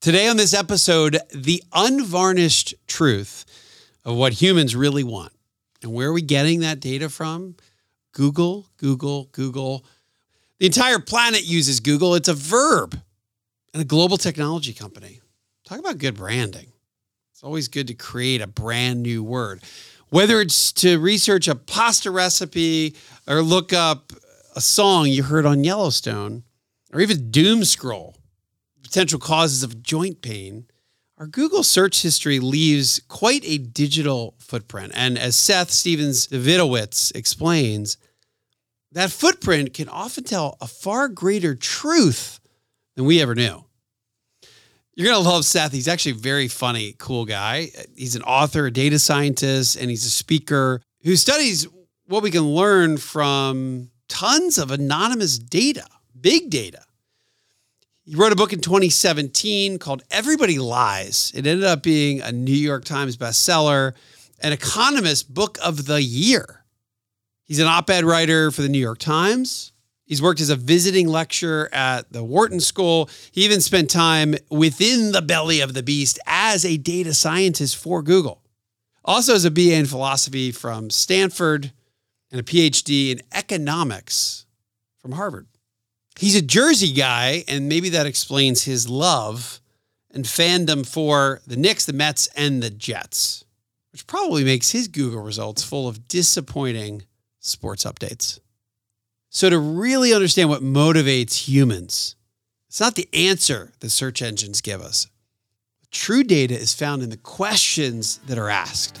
Today on this episode, the unvarnished truth of what humans really want. And where are we getting that data from? Google, Google, Google. The entire planet uses Google. It's a verb and a global technology company. Talk about good branding. It's always good to create a brand new word. Whether it's to research a pasta recipe or look up a song you heard on Yellowstone or even doom scroll potential causes of joint pain, our Google search history leaves quite a digital footprint. And as Seth Stephens-Davidowitz explains, that footprint can often tell a far greater truth than we ever knew. You're going to love Seth. He's actually a very funny, cool guy. He's an author, a data scientist, and he's a speaker who studies what we can learn from tons of anonymous data, big data. He wrote a book in 2017 called Everybody Lies. It ended up being a New York Times bestseller, an Economist Book of the Year. He's an op ed writer for the New York Times. He's worked as a visiting lecturer at the Wharton School. He even spent time within the belly of the beast as a data scientist for Google. Also has a BA in philosophy from Stanford and a PhD in economics from Harvard. He's a Jersey guy, and maybe that explains his love and fandom for the Knicks, the Mets, and the Jets, which probably makes his Google results full of disappointing sports updates. So, to really understand what motivates humans, it's not the answer the search engines give us. True data is found in the questions that are asked.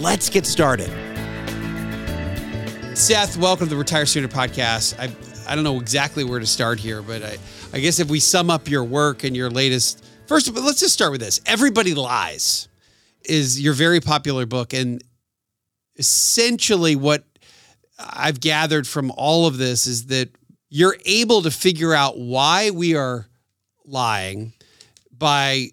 Let's get started. Seth, welcome to the Retire Sooner podcast. I, I don't know exactly where to start here, but I, I guess if we sum up your work and your latest, first of all, let's just start with this. Everybody Lies is your very popular book. And essentially, what I've gathered from all of this is that you're able to figure out why we are lying by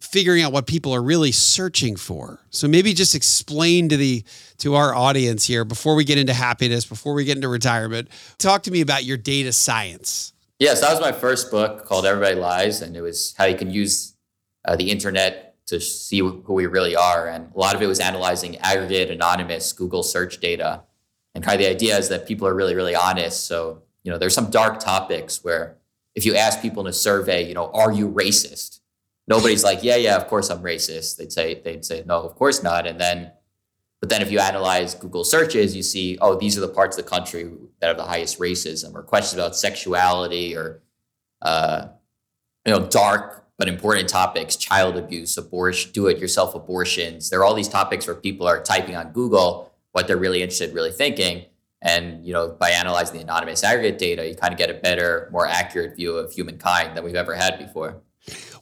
figuring out what people are really searching for. So maybe just explain to the to our audience here before we get into happiness, before we get into retirement, talk to me about your data science. Yes, that was my first book called Everybody Lies, and it was how you can use uh, the internet to see who we really are. And a lot of it was analyzing aggregate, anonymous Google search data. And kind of the idea is that people are really, really honest. So, you know, there's some dark topics where if you ask people in a survey, you know, are you racist? Nobody's like, yeah, yeah, of course I'm racist. They'd say, they'd say, no, of course not. And then but then if you analyze Google searches, you see, oh, these are the parts of the country that have the highest racism or questions about sexuality or, uh, you know, dark but important topics, child abuse, abortion, do-it-yourself abortions. There are all these topics where people are typing on Google what they're really interested, really thinking. And you know, by analyzing the anonymous aggregate data, you kind of get a better, more accurate view of humankind than we've ever had before.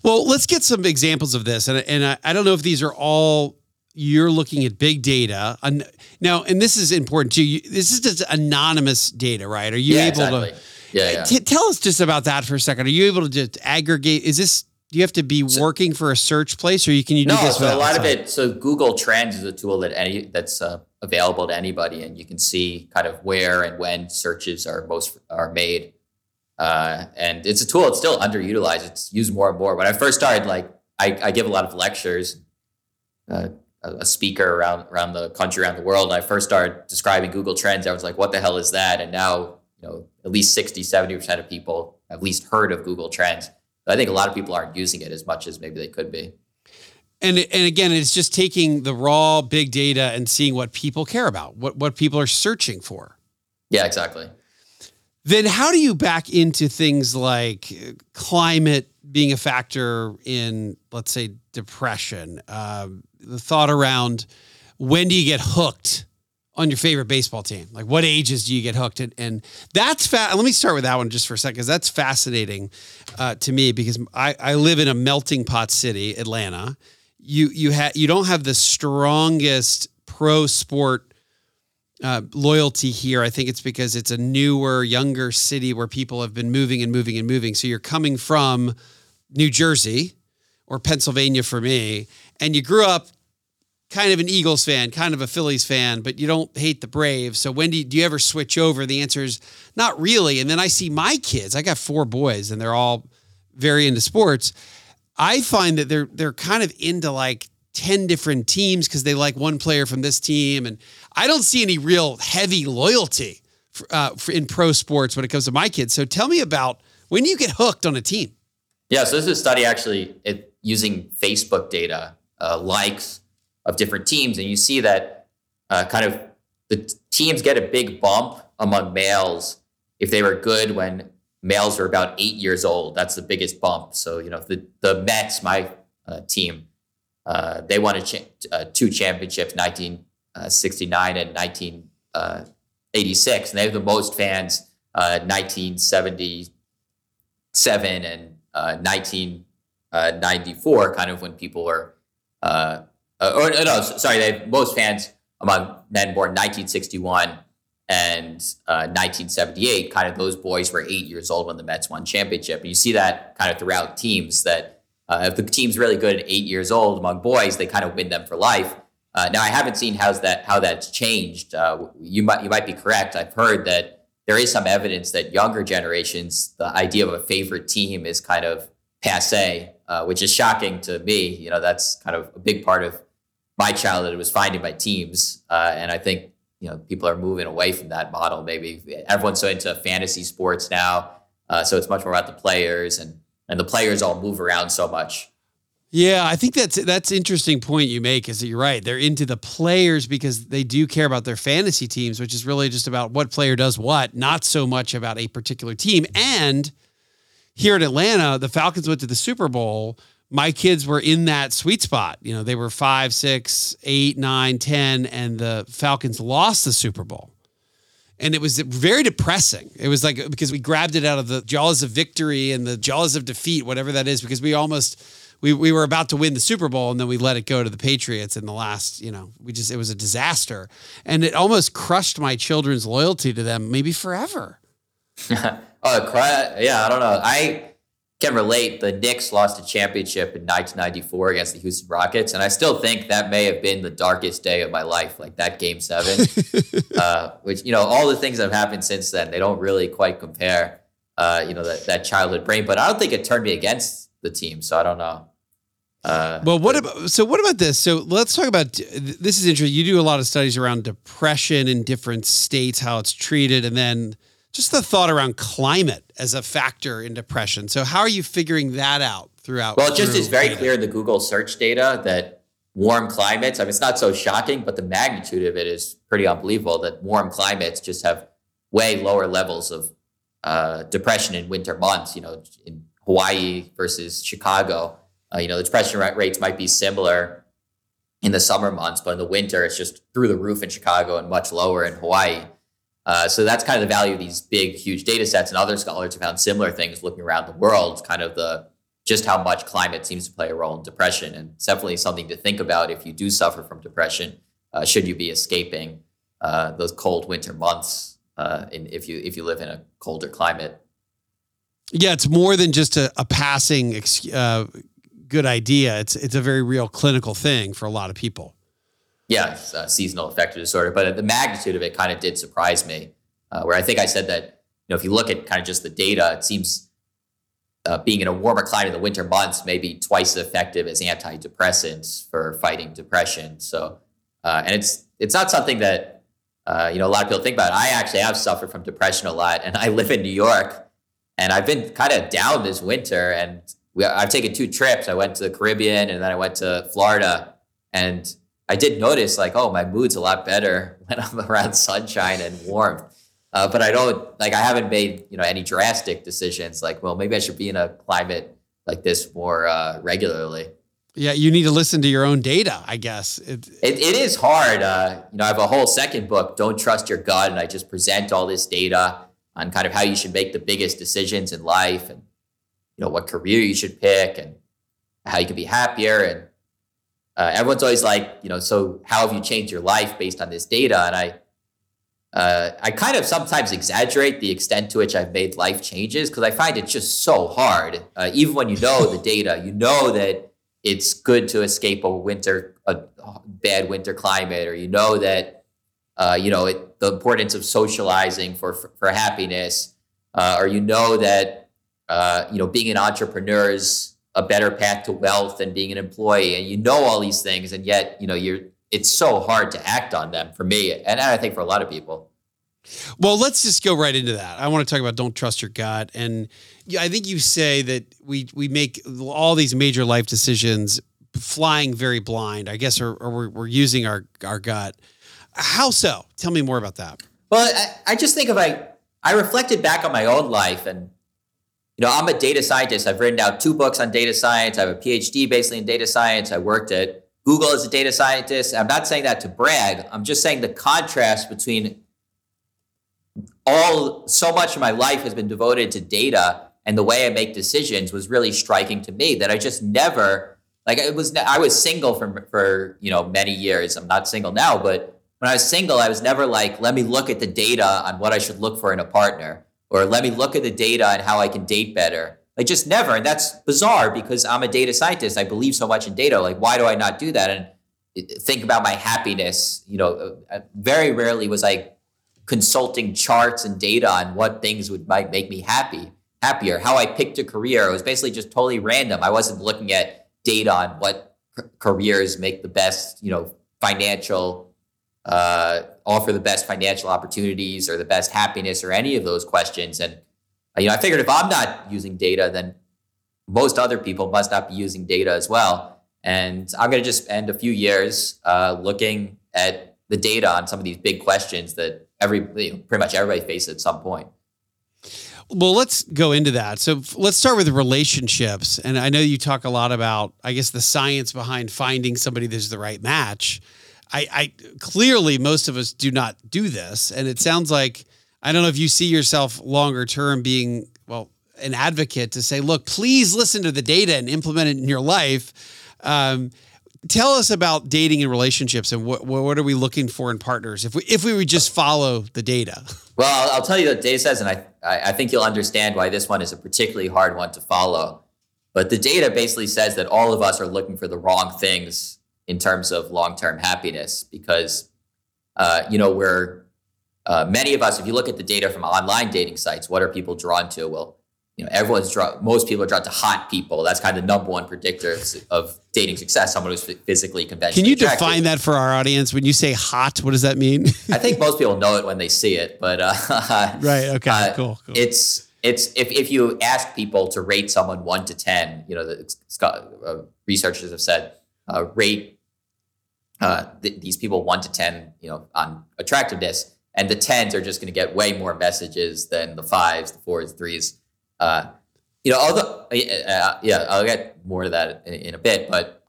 Well, let's get some examples of this. And, and I, I don't know if these are all you're looking at big data. Now, and this is important too. This is just anonymous data, right? Are you yeah, able exactly. to? Yeah, yeah. T- tell us just about that for a second. Are you able to just aggregate? Is this do you have to be so, working for a search place, or you can you do no, this? So a lot of it. So Google Trends is a tool that any that's uh, available to anybody, and you can see kind of where and when searches are most are made. Uh, and it's a tool. It's still underutilized. It's used more and more. When I first started, like I, I give a lot of lectures. Uh, a speaker around around the country, around the world. And I first started describing Google Trends. I was like, what the hell is that? And now, you know, at least 60, 70% of people have at least heard of Google Trends. I think a lot of people aren't using it as much as maybe they could be. And and again, it's just taking the raw big data and seeing what people care about, what what people are searching for. Yeah, exactly. Then how do you back into things like climate being a factor in, let's say, depression? Uh, the thought around when do you get hooked on your favorite baseball team? Like what ages do you get hooked? And, and that's fa- let me start with that one just for a second because that's fascinating uh, to me because I, I live in a melting pot city, Atlanta. You you have you don't have the strongest pro sport uh, loyalty here. I think it's because it's a newer, younger city where people have been moving and moving and moving. So you're coming from New Jersey or Pennsylvania for me, and you grew up kind of an Eagles fan, kind of a Phillies fan, but you don't hate the Braves. So when do you, do you ever switch over? The answer is not really. And then I see my kids. I got four boys, and they're all very into sports. I find that they're they're kind of into like 10 different teams because they like one player from this team. And I don't see any real heavy loyalty for, uh, for in pro sports when it comes to my kids. So tell me about when you get hooked on a team. Yeah, so this is a study actually it, using Facebook data, uh, likes, of different teams, and you see that uh, kind of the teams get a big bump among males if they were good when males were about eight years old. That's the biggest bump. So you know the the Mets, my uh, team, uh, they won a cha- uh, two championships, 1969 and 1986, and they have the most fans, 1977 uh, and 1994, kind of when people are, uh, uh, or no, sorry, they have most fans among men born 1961 and uh, 1978. Kind of those boys were eight years old when the Mets won championship. And you see that kind of throughout teams that uh, if the team's really good at eight years old among boys, they kind of win them for life. Uh, now I haven't seen how's that how that's changed. Uh, you might you might be correct. I've heard that there is some evidence that younger generations, the idea of a favorite team is kind of passe, uh, which is shocking to me. You know, that's kind of a big part of my childhood was finding my teams, uh, and I think you know people are moving away from that model. Maybe everyone's so into fantasy sports now, uh, so it's much more about the players, and and the players all move around so much. Yeah, I think that's that's interesting point you make. Is that you're right? They're into the players because they do care about their fantasy teams, which is really just about what player does what, not so much about a particular team. And here in Atlanta, the Falcons went to the Super Bowl my kids were in that sweet spot. You know, they were five, six, eight, nine, ten, and the Falcons lost the Super Bowl. And it was very depressing. It was like because we grabbed it out of the jaws of victory and the jaws of defeat, whatever that is, because we almost we we were about to win the Super Bowl and then we let it go to the Patriots in the last, you know, we just it was a disaster. And it almost crushed my children's loyalty to them maybe forever. oh, yeah, I don't know. I can relate. The Knicks lost a championship in 1994 against the Houston Rockets, and I still think that may have been the darkest day of my life, like that Game Seven. uh, which you know, all the things that have happened since then, they don't really quite compare. Uh, you know that that childhood brain, but I don't think it turned me against the team, so I don't know. Uh, well, what about so? What about this? So let's talk about this. Is interesting. You do a lot of studies around depression in different states, how it's treated, and then just the thought around climate as a factor in depression. So how are you figuring that out throughout? Well, it just is very data? clear in the Google search data that warm climates, I mean, it's not so shocking, but the magnitude of it is pretty unbelievable that warm climates just have way lower levels of uh, depression in winter months, you know, in Hawaii versus Chicago. Uh, you know, the depression rates might be similar in the summer months, but in the winter, it's just through the roof in Chicago and much lower in Hawaii. Uh, so that's kind of the value of these big, huge data sets. And other scholars have found similar things looking around the world, kind of the just how much climate seems to play a role in depression. And it's definitely something to think about if you do suffer from depression. Uh, should you be escaping uh, those cold winter months uh, in, if you if you live in a colder climate? Yeah, it's more than just a, a passing uh, good idea. It's it's a very real clinical thing for a lot of people yeah, seasonal affective disorder. But the magnitude of it kind of did surprise me. Uh, where I think I said that you know if you look at kind of just the data, it seems uh, being in a warmer climate in the winter months may be twice as effective as antidepressants for fighting depression. So, uh, and it's it's not something that uh, you know a lot of people think about. I actually have suffered from depression a lot, and I live in New York. And I've been kind of down this winter, and we, I've taken two trips. I went to the Caribbean, and then I went to Florida, and I did notice like, oh, my mood's a lot better when I'm around sunshine and warmth. Uh, but I don't like I haven't made you know any drastic decisions like, well, maybe I should be in a climate like this more uh, regularly. Yeah, you need to listen to your own data, I guess. It, it, it is hard. Uh, you know, I have a whole second book, Don't Trust Your Gut, and I just present all this data on kind of how you should make the biggest decisions in life and, you know, what career you should pick and how you can be happier. And uh, everyone's always like, you know, so how have you changed your life based on this data? And I, uh, I kind of sometimes exaggerate the extent to which I've made life changes because I find it just so hard. Uh, even when you know the data, you know that it's good to escape a winter, a bad winter climate, or you know that, uh, you know, it, the importance of socializing for for, for happiness, uh, or you know that, uh, you know, being an entrepreneur is a better path to wealth than being an employee, and you know all these things, and yet, you know, you're it's so hard to act on them for me, and I think for a lot of people. Well, let's just go right into that. I want to talk about don't trust your gut, and I think you say that we we make all these major life decisions flying very blind. I guess, or, or we're, we're using our our gut. How so? Tell me more about that. Well, I, I just think if I I reflected back on my own life, and you know, I'm a data scientist. I've written out two books on data science. I have a PhD basically in data science. I worked at Google as a data scientist. I'm not saying that to brag. I'm just saying the contrast between all so much of my life has been devoted to data and the way I make decisions was really striking to me that I just never like it was I was single for for you know many years. I'm not single now, but when I was single, I was never like, let me look at the data on what I should look for in a partner, or let me look at the data and how I can date better like just never. And that's bizarre because I'm a data scientist. I believe so much in data. Like, why do I not do that? And think about my happiness. You know, uh, very rarely was I consulting charts and data on what things would might make me happy, happier. How I picked a career. It was basically just totally random. I wasn't looking at data on what careers make the best, you know, financial, uh, offer the best financial opportunities or the best happiness or any of those questions. And you know, I figured if I'm not using data, then most other people must not be using data as well. And I'm going to just spend a few years uh, looking at the data on some of these big questions that every you know, pretty much everybody faces at some point. Well, let's go into that. So let's start with relationships. And I know you talk a lot about, I guess, the science behind finding somebody that's the right match. I, I clearly most of us do not do this, and it sounds like I don't know if you see yourself longer term being, well, an advocate to say, look, please listen to the data and implement it in your life. Um, tell us about dating and relationships and what, what are we looking for in partners if we, if we would just follow the data? Well, I'll tell you what data says, and I, I think you'll understand why this one is a particularly hard one to follow. But the data basically says that all of us are looking for the wrong things in terms of long term happiness because, uh, you know, we're uh, many of us, if you look at the data from online dating sites, what are people drawn to? Well, you know, everyone's drawn. Most people are drawn to hot people. That's kind of the number one predictor of dating success. Someone who's physically conventional. Can you attractive. define that for our audience? When you say hot, what does that mean? I think most people know it when they see it, but uh, right. Okay. Uh, cool, cool. It's it's if if you ask people to rate someone one to ten, you know, the uh, researchers have said uh, rate uh, th- these people one to ten, you know, on attractiveness and the tens are just going to get way more messages than the fives, the fours, the threes. Uh, you know, although uh, uh, yeah, I'll get more to that in, in a bit. But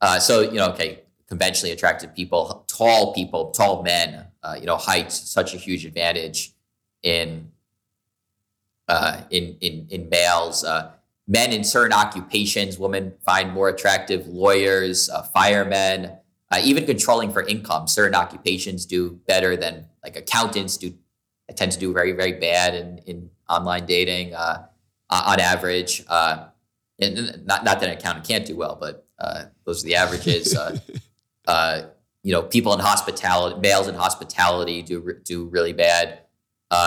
uh, so you know, okay, conventionally attractive people, tall people, tall men. Uh, you know, height such a huge advantage in uh, in in in males. men in certain occupations, women find more attractive. Lawyers, firemen uh, even controlling for income. Certain occupations do better than like accountants do. Tend to do very very bad in in online dating uh, on average. Uh, and not not that an accountant can't do well, but uh, those are the averages. Uh, uh, you know, people in hospitality, males in hospitality do do really bad.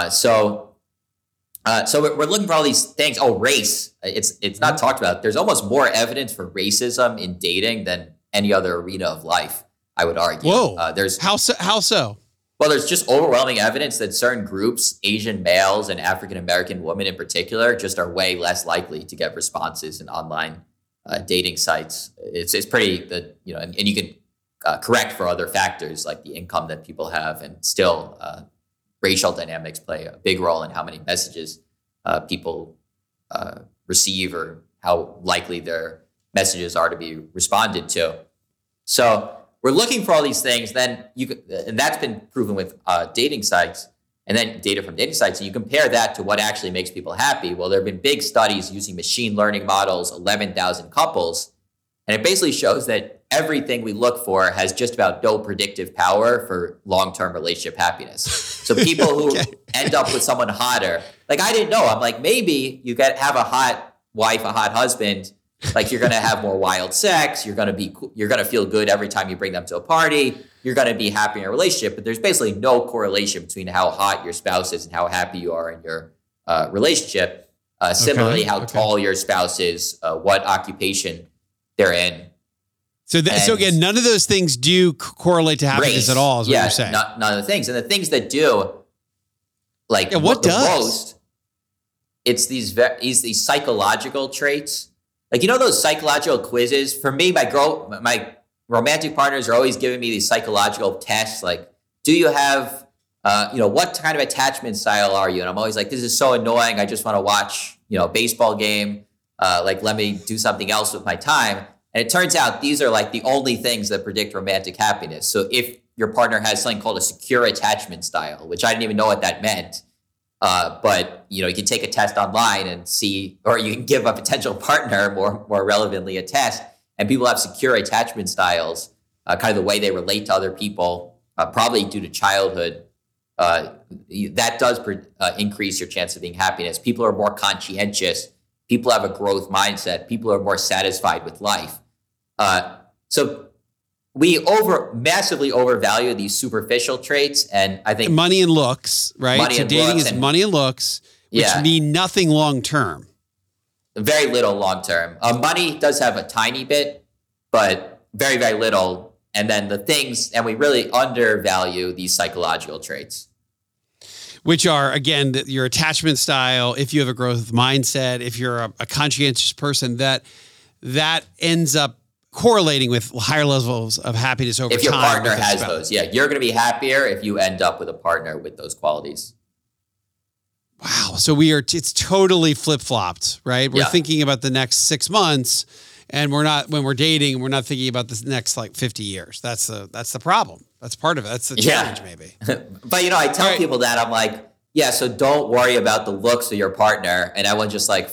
so. so we're looking for all these things. Oh, race. It's it's not talked about. There's almost more evidence for racism in dating than any other arena of life. I would argue. Whoa. Uh, there's how so? How so? Well, there's just overwhelming evidence that certain groups, Asian males and African American women in particular, just are way less likely to get responses in online uh, dating sites. It's it's pretty the you know, and, and you can uh, correct for other factors like the income that people have, and still uh, racial dynamics play a big role in how many messages uh, people uh, receive or how likely their messages are to be responded to. So we're looking for all these things. Then you and that's been proven with uh, dating sites, and then data from dating sites. And you compare that to what actually makes people happy. Well, there have been big studies using machine learning models, eleven thousand couples, and it basically shows that everything we look for has just about no predictive power for long-term relationship happiness. So people who okay. end up with someone hotter, like I didn't know. I'm like maybe you get have a hot wife, a hot husband like you're going to have more wild sex you're going to be you're going to feel good every time you bring them to a party you're going to be happy in a relationship but there's basically no correlation between how hot your spouse is and how happy you are in your uh, relationship uh, similarly okay. how okay. tall your spouse is uh, what occupation they're in so, th- so again, none of those things do correlate to happiness race, at all. Is what yeah, you're saying? Not, none of the things, and the things that do, like yeah, what, what does most, it's these ve- these these psychological traits like you know those psychological quizzes. For me, my girl, my romantic partners are always giving me these psychological tests. Like, do you have, uh, you know, what kind of attachment style are you? And I'm always like, this is so annoying. I just want to watch, you know, a baseball game. Uh, like, let me do something else with my time. And it turns out these are like the only things that predict romantic happiness. So if your partner has something called a secure attachment style, which I didn't even know what that meant. Uh, but you know, you can take a test online and see, or you can give a potential partner more more relevantly a test. And people have secure attachment styles, uh, kind of the way they relate to other people, uh, probably due to childhood. Uh, that does uh, increase your chance of being happiness. People are more conscientious. People have a growth mindset. People are more satisfied with life. Uh, so we over massively overvalue these superficial traits, and I think money and looks, right? So dating is and, money and looks, which yeah. mean nothing long term. Very little long term. Uh, money does have a tiny bit, but very very little. And then the things, and we really undervalue these psychological traits which are again your attachment style if you have a growth mindset if you're a, a conscientious person that that ends up correlating with higher levels of happiness over time. If your partner has those, yeah, you're going to be happier if you end up with a partner with those qualities. Wow. So we are, it's totally flip flopped, right? We're yeah. thinking about the next six months and we're not, when we're dating, we're not thinking about the next like 50 years. That's the, that's the problem. That's part of it. That's the challenge, yeah. maybe. but you know, I tell right. people that I'm like, yeah, so don't worry about the looks of your partner. And I everyone's just like,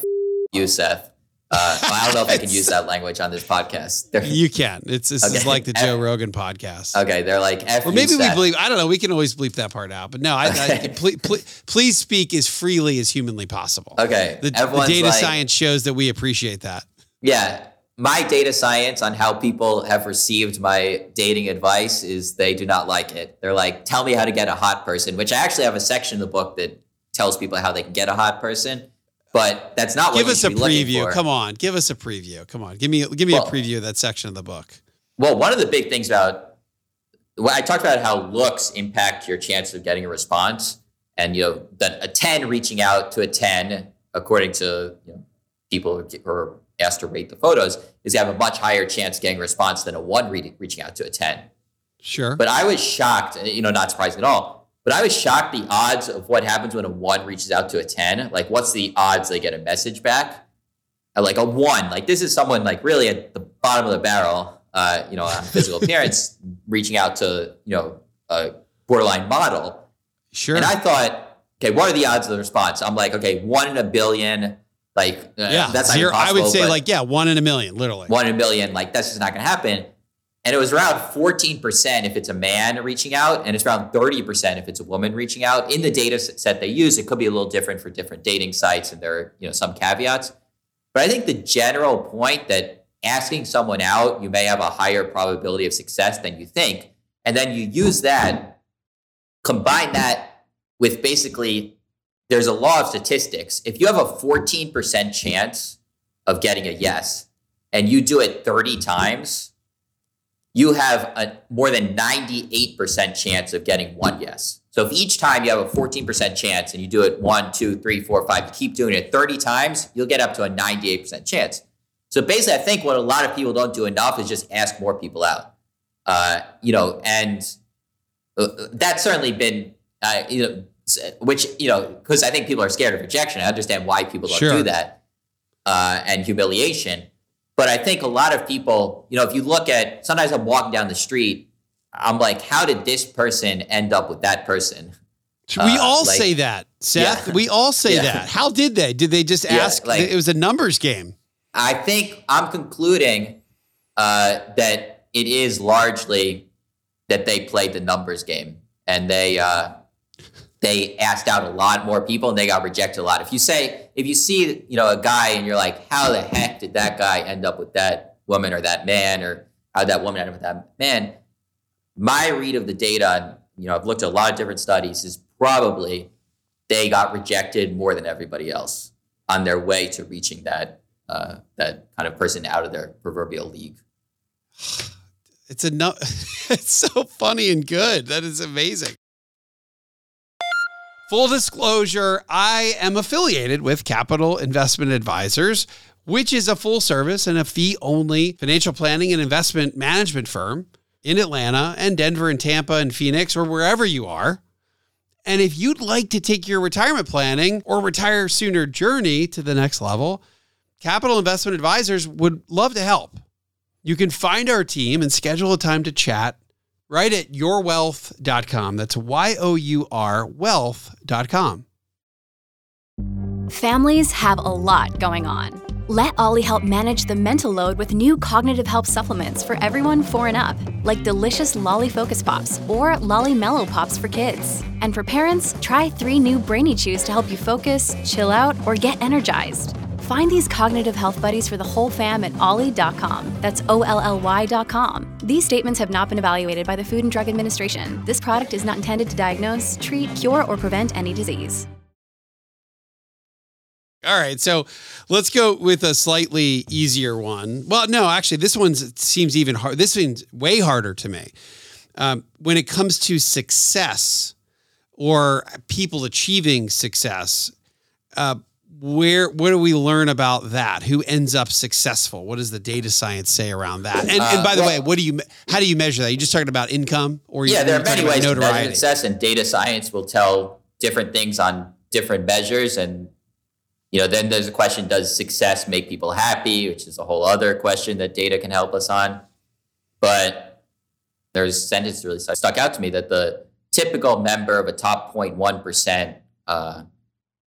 you, Seth. Uh, I don't know if I can use that language on this podcast. They're, you can. It's this okay. is like the Joe Rogan podcast. Okay, they're like, F or maybe we believe. I don't know. We can always bleep that part out. But no, I, okay. I please, please, please, speak as freely as humanly possible. Okay, the, the data like, science shows that we appreciate that. Yeah, my data science on how people have received my dating advice is they do not like it. They're like, tell me how to get a hot person, which I actually have a section in the book that tells people how they can get a hot person but that's not give us a preview. Come on, give us a preview. Come on, give me give me well, a preview of that section of the book. Well, one of the big things about well, I talked about how looks impact your chance of getting a response, and you know that a ten reaching out to a ten, according to you know, people who are asked to rate the photos, is you have a much higher chance of getting a response than a one re- reaching out to a ten. Sure. But I was shocked, you know, not surprising at all but I was shocked the odds of what happens when a one reaches out to a 10. Like, what's the odds they get a message back? Uh, like a one, like this is someone like really at the bottom of the barrel, uh, you know, on physical appearance, reaching out to, you know, a borderline model. Sure. And I thought, okay, what are the odds of the response? I'm like, okay, one in a billion. Like, uh, yeah, that's not I would say like, yeah, one in a million, literally. One in a million. Like, that's just not going to happen. And it was around 14% if it's a man reaching out, and it's around 30% if it's a woman reaching out. In the data set they use, it could be a little different for different dating sites, and there are you know some caveats. But I think the general point that asking someone out, you may have a higher probability of success than you think. And then you use that, combine that with basically there's a law of statistics. If you have a 14% chance of getting a yes and you do it 30 times, you have a more than 98% chance of getting one yes. So if each time you have a 14% chance and you do it one, two, three, four, five, you keep doing it 30 times, you'll get up to a 98% chance. So basically, I think what a lot of people don't do enough is just ask more people out. Uh, you know, and uh, that's certainly been, uh, you know, which, you know, because I think people are scared of rejection. I understand why people don't Sure. do that uh, and humiliation. But I think a lot of people, you know, if you look at sometimes I'm walking down the street, I'm like, how did this person end up with that person? we Uh, all like- say that, Seth. Yeah. We all say Yeah. that. How did they? Did they just Yeah, ask? like- it was a numbers game. I think I'm concluding uh, that it is largely that they played the numbers game and they uh, they asked out a lot more people and they got rejected a lot. If you say if you see you know a guy and you're like, how the heck did that guy end up with that woman or that man or how that woman end up with that man? My read of the data, and you know, I've looked at a lot of different studies, is probably they got rejected more than everybody else on their way to reaching that uh, that kind of person out of their proverbial league. It's no- It's so funny and good. That is amazing. Full disclosure, I am affiliated with Capital Investment Advisors, which is a full service and a fee only financial planning and investment management firm in Atlanta and Denver and Tampa and Phoenix or wherever you are. And if you'd like to take your retirement planning or retire sooner journey to the next level, Capital Investment Advisors would love to help. You can find our team and schedule a time to chat right at yourwealth.com. That's Y O U R wealth.com. Families have a lot going on. Let OLLY help manage the mental load with new cognitive help supplements for everyone four and up, like delicious OLLY Focus Pops or OLLY Mellow Pops for kids. And for parents, try three new Brainy Chews to help you focus, chill out, or get energized. Find these cognitive health buddies for the whole fam at olly.com. That's O L L Y.com. These statements have not been evaluated by the Food and Drug Administration. This product is not intended to diagnose, treat, cure, or prevent any disease. All right, so let's go with a slightly easier one. Well, no, actually, this one seems even hard. This one's way harder to me. Um, when it comes to success or people achieving success, uh, where what do we learn about that? Who ends up successful? What does the data science say around that? And, and Uh, by the well- way, what do you how do you measure that? You just talking about income, or Yeah, there are many ways to measure success, and data science will tell different things on different measures. And you know, then there's a question: Does success make people happy? Which is a whole other question that data can help us on. But there's a sentence that really stuck out to me that the typical member of a top 0.1 percent, uh,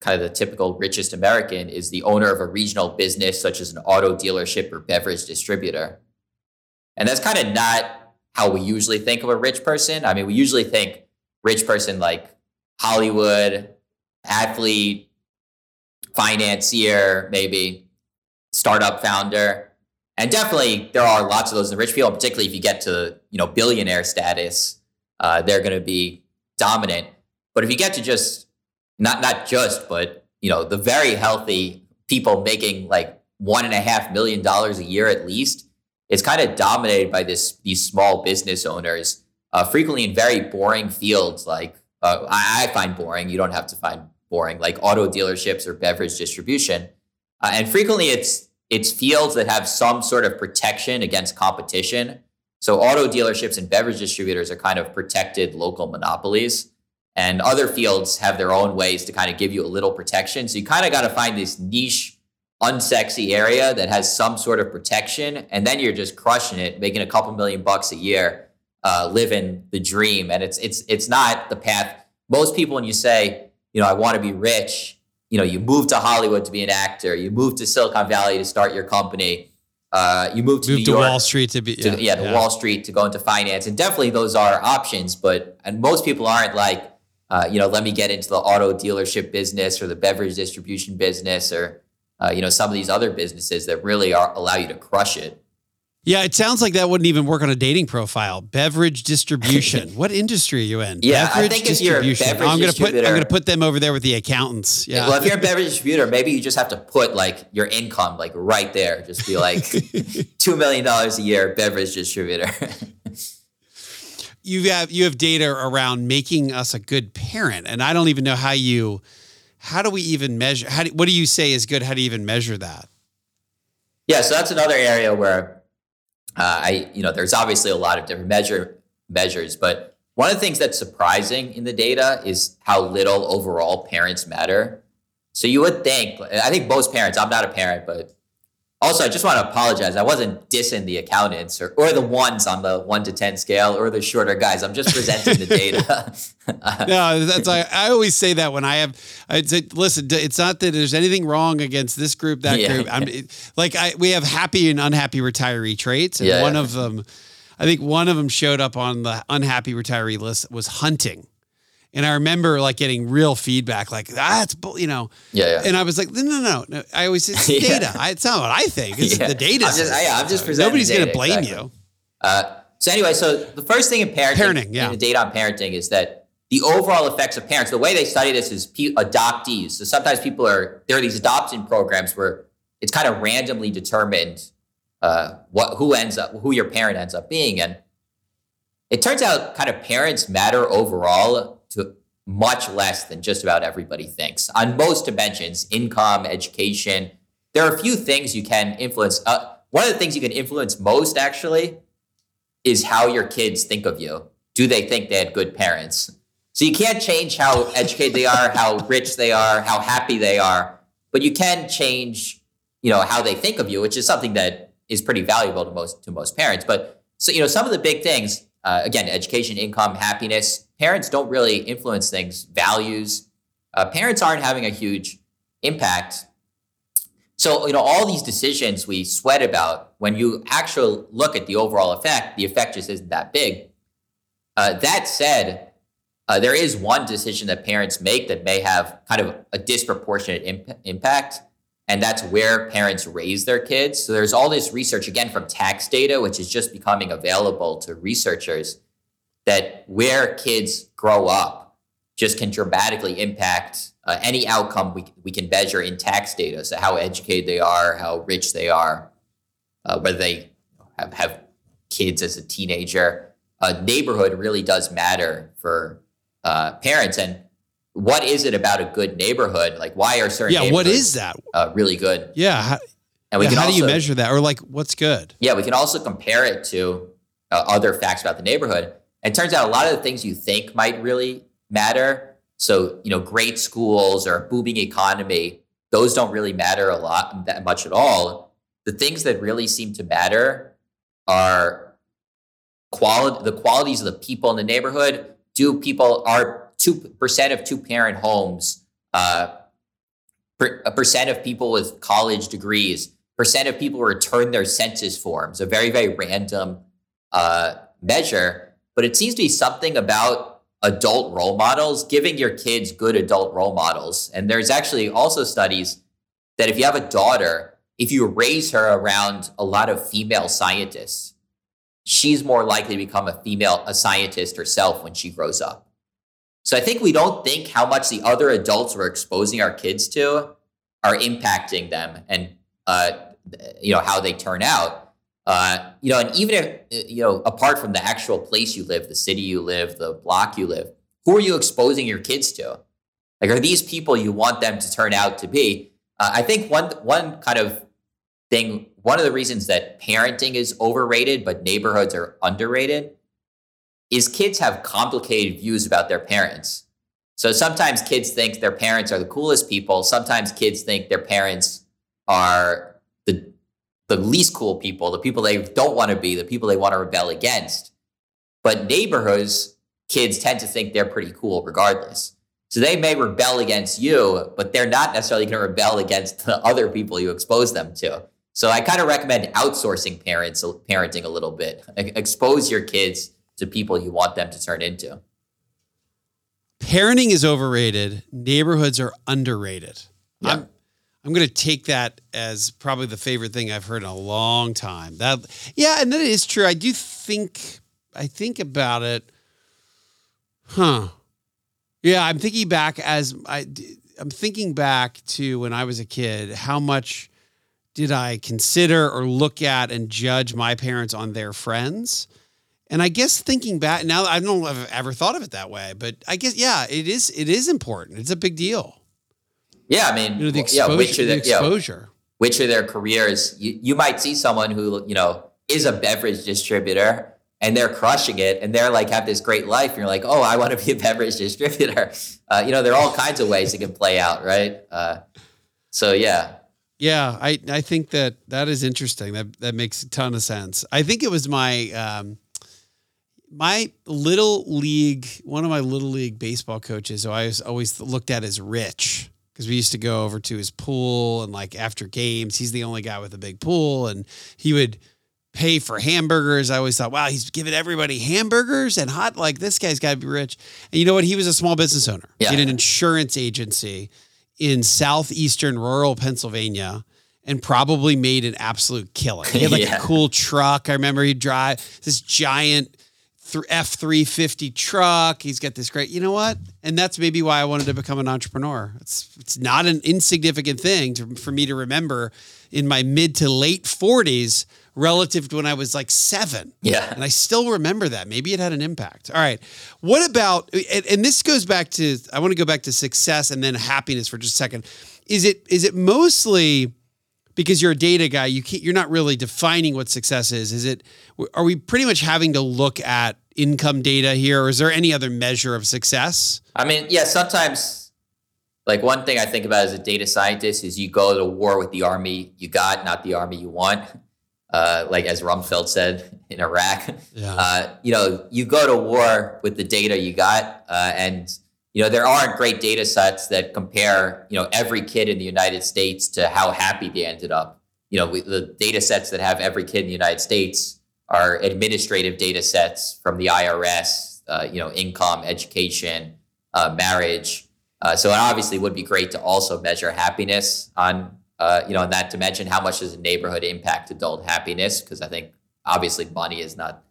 kind of the typical richest American, is the owner of a regional business such as an auto dealership or beverage distributor. And that's kind of not how we usually think of a rich person. I mean, we usually think rich person like Hollywood, athlete, financier, maybe startup founder. And definitely there are lots of those in rich field, particularly if you get to, you know, billionaire status, uh, they're going to be dominant. But if you get to just not not just, but you know, the very healthy people making like one and a half million dollars a year at least, it's kind of dominated by this these small business owners, uh, frequently in very boring fields. Like uh, I, I find boring. You don't have to find boring, like auto dealerships or beverage distribution, uh, and frequently it's it's fields that have some sort of protection against competition. So auto dealerships and beverage distributors are kind of protected local monopolies. And other fields have their own ways to kind of give you a little protection. So you kind of got to find this niche, unsexy area that has some sort of protection. And then you're just crushing it, making a couple million bucks a year, uh, living the dream. And it's it's it's not the path. Most people, when you say, you know, I want to be rich, you know, you move to Hollywood to be an actor, you move to Silicon Valley to start your company, uh, you move to Move New to York Wall Street to be to, yeah, to Wall Street to go into finance, and definitely those are options. But and most people aren't like, uh, you know, let me get into the auto dealership business or the beverage distribution business or uh, you know some of these other businesses that really are allow you to crush it. Yeah, it sounds like that wouldn't even work on a dating profile. Beverage distribution. what industry are you in? Yeah, I beverage think if you're a distribution. beverage I'm gonna put I'm gonna put them over there with the accountants. Yeah. Well, if you're a beverage distributor, maybe you just have to put like your income like right there. Just be like two million dollars a year beverage distributor. you have you have data around making us a good parent, and I don't even know how you. How do we even measure? How do, what do you say is good? How do you even measure that? yeah, so that's another area where uh, I, you know, there's obviously a lot of different measure measures, but one of the things that's surprising in the data is how little overall parents matter. So you would think, I think most parents. I'm not a parent, but also I just want to apologize. I wasn't dissing the accountants or, or the ones on the one to ten scale or the shorter guys. I'm just presenting the data. No, that's I, I always say that when I have I say, listen, it's not that there's anything wrong against this group, that Yeah. group. I'm like I we have happy and unhappy retiree traits, and Yeah, one of them, I think one of them showed up on the unhappy retiree list was hunting, and I remember like getting real feedback, like that's bull-" you know, Yeah, yeah. and I was like, no, no, no, no. I always say it's Yeah. data. I, it's not what I think. It's Yeah. the data. I'm just- yeah, I'm just presenting Nobody's the gonna blame exactly. you. Uh, so anyway, so the first thing in parenting, Parenting, yeah. in the data on parenting is that the overall effects of parents. The way they study this is pe- adoptees. So sometimes people are there are these adoption programs where it's kind of randomly determined uh, what who ends up who your parent ends up being, and it turns out kind of parents matter overall to much less than just about everybody thinks. On most dimensions income education there are a few things you can influence. Uh, one of the things you can influence most actually is how your kids think of you. Do they think they had good parents? So you can't change how educated they are how rich they are how happy they are but you can change you know how they think of you which is something that is pretty valuable to most to most parents. But so you know some of the big things uh, again education income happiness. Parents don't really influence things. Values. Uh, parents aren't having a huge impact. So you know all these decisions we sweat about when you actually look at the overall effect the effect just isn't that big. Uh, that said uh, there is one decision that parents make that may have kind of a disproportionate imp- impact and that's where parents raise their kids. So there's all this research again from tax data, which is just becoming available to researchers, that where kids grow up just can dramatically impact uh, any outcome we, we can measure in tax data. So how educated they are, how rich they are, uh, whether they have, have kids as a teenager. Uh, neighborhood really does matter for uh, parents. And what is it about a good neighborhood? Like, why are certain Yeah, what is that? uh, really good? Yeah, how, And we yeah, can how also, do you measure that, or like what's good? Yeah, we can also compare it to uh, other facts about the neighborhood. And it turns out a lot of the things you think might really matter. So, you know, great schools or a booming economy, those don't really matter a lot that much at all. The things that really seem to matter are quality the qualities of the people in the neighborhood. Do people are two percent of two parent homes, uh, per, a percent of people with college degrees, percent of people return their census forms, a very, very random uh, measure. But it seems to be something about adult role models, giving your kids good adult role models. And there's actually also studies that if you have a daughter, if you raise her around a lot of female scientists, she's more likely to become a female, a scientist herself when she grows up. So I think we don't think how much the other adults we're exposing our kids to are impacting them and uh, you know how they turn out. Uh, you know, and even if you know, apart from the actual place you live, the city you live, the block you live, who are you exposing your kids to? Like, are these people you want them to turn out to be? Uh, I think one one kind of thing, one of the reasons that parenting is overrated but neighborhoods are underrated is kids have complicated views about their parents. So sometimes kids think their parents are the coolest people. Sometimes kids think their parents are the the least cool people, the people they don't want to be, the people they want to rebel against. But neighborhoods, kids tend to think they're pretty cool regardless. So they may rebel against you, but they're not necessarily going to rebel against the other people you expose them to. So I kind of recommend outsourcing parents parenting a little bit. Expose your kids to people you want them to turn into. Parenting is overrated. Neighborhoods are underrated. Yeah. I'm, I'm going to take that as probably the favorite thing I've heard in a long time. That yeah, and that is true. I do think I think about it. Huh. Yeah, I'm thinking back as I I'm thinking back to when I was a kid, how much did I consider or look at and judge my parents on their friends? And I guess thinking back now, I don't know if I've ever thought of it that way, but I guess yeah, it is. It is important. It's a big deal. Yeah, I mean, You know, the exposure. yeah, which of the the, exposure. which of their careers you, you might see someone who you know is a beverage distributor and they're crushing it and they're like have this great life and you're like oh i want to be a beverage distributor uh, you know there are all kinds of ways it can play out right uh, so yeah Yeah, I, I think that that is interesting. That that makes a ton of sense. I think it was my um, my little league, one of my little league baseball coaches, who I was always looked at as rich because we used to go over to his pool and like after games, he's the only guy with a big pool, and he would pay for hamburgers. I always thought, wow, he's giving everybody hamburgers and hot. Like this guy's got to be rich. And you know what? He was a small business owner. Yeah. He had an insurance agency in southeastern rural Pennsylvania and probably made an absolute killing. He had like Yeah. a cool truck. I remember he'd drive this giant F three fifty truck. He's got this great. You know what? And that's maybe why I wanted to become an entrepreneur. It's it's not an insignificant thing to, for me to remember in my mid to late forties relative to when I was like seven. yeah And I still remember that. Maybe it had an impact. All right. What about, and, and this goes back to, I want to go back to success and then happiness for just a second. Is it, is it mostly because you're a data guy, you can't, you're not really defining what success is? Is it, are we pretty much having to look at income data here or is there any other measure of success? I mean, yeah, sometimes like one thing I think about as a data scientist is you go to war with the army you got, not the army you want. Uh, like as Rumsfeld said in Iraq, Yeah. uh, you know, you go to war with the data you got, uh, and you know there aren't great data sets that compare, you know, every kid in the United States to how happy they ended up. You know, we, the data sets that have every kid in the United States are administrative data sets from the IRS, uh, you know, income, education, uh, marriage. Uh, so it obviously would be great to also measure happiness on, uh, you know, in that dimension. How much does a neighborhood impact adult happiness? Because I think obviously money is not,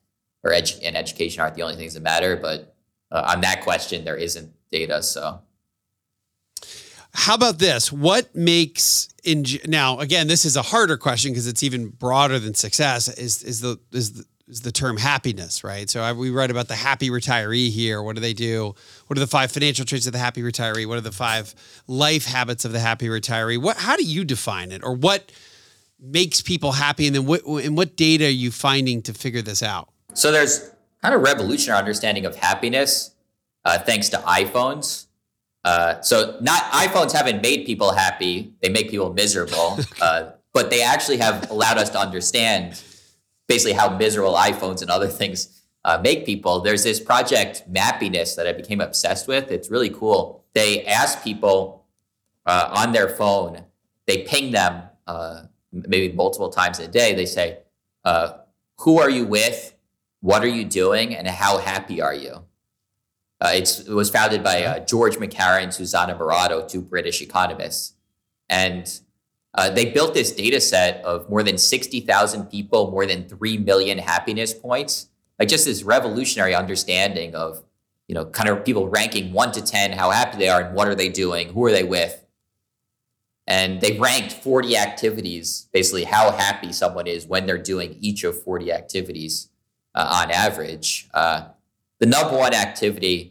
or edu- and education aren't the only things that matter. But uh, on that question, there isn't data. So How about this? What makes in now again? This is a harder question because it's even broader than success. Is is the is the, is the term happiness right? So I, we write about the happy retiree here. What do they do? What are the five financial traits of the happy retiree? What are the five life habits of the happy retiree? What? How do you define it, or what makes people happy? And then what? And what data are you finding to figure this out? So there's kind of revolutionary understanding of happiness uh, thanks to iPhones. Uh, so not iPhones haven't made people happy; they make people miserable. uh, but they actually have allowed us to understand basically how miserable iPhones and other things uh, make people. There's this project Mappiness that I became obsessed with. It's really cool. They ask people uh, on their phone, they ping them uh, maybe multiple times a day. They say, uh, "Who are you with? What are you doing? And how happy are you?" Uh, it's, it was founded by uh, George MacKerron and Susana Mourato, two British economists. And uh, they built this data set of more than 60,000 people, more than 3 million happiness points. Like just this revolutionary understanding of, you know, kind of people ranking one to 10, how happy they are and what are they doing, who are they with. And they ranked 40 activities, basically how happy someone is when they're doing each of 40 activities uh, on average. Uh, the number one activity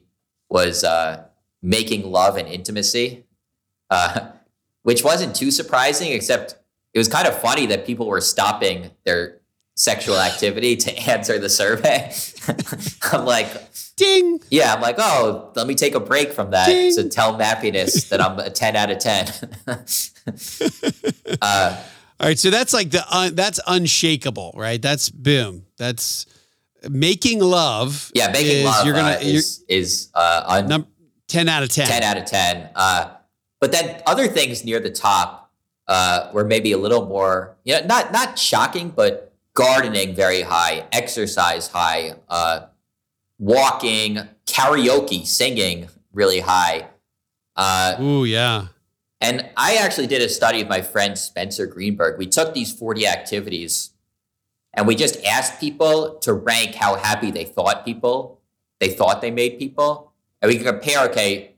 was uh, making love and intimacy, uh, which wasn't too surprising, except it was kind of funny that people were stopping their sexual activity to answer the survey. I'm like, Ding. yeah, I'm like, oh, let me take a break from that Ding. to tell Mappiness that I'm a 10 out of 10. uh, All right, so that's like the un, that's unshakable, right? That's boom. That's making love. yeah, making is love You're gonna uh, is, is uh, un- num- ten out of ten. 10 out of 10. Uh, but then other things near the top uh, were maybe a little more, you know, not, not shocking, but gardening very high, exercise high, uh, walking, karaoke, singing really high. Uh, Ooh, yeah. And I actually did a study with my friend Spencer Greenberg. We took these 40 activities and we just asked people to rank how happy they thought people, they thought they made people. And we can compare, okay,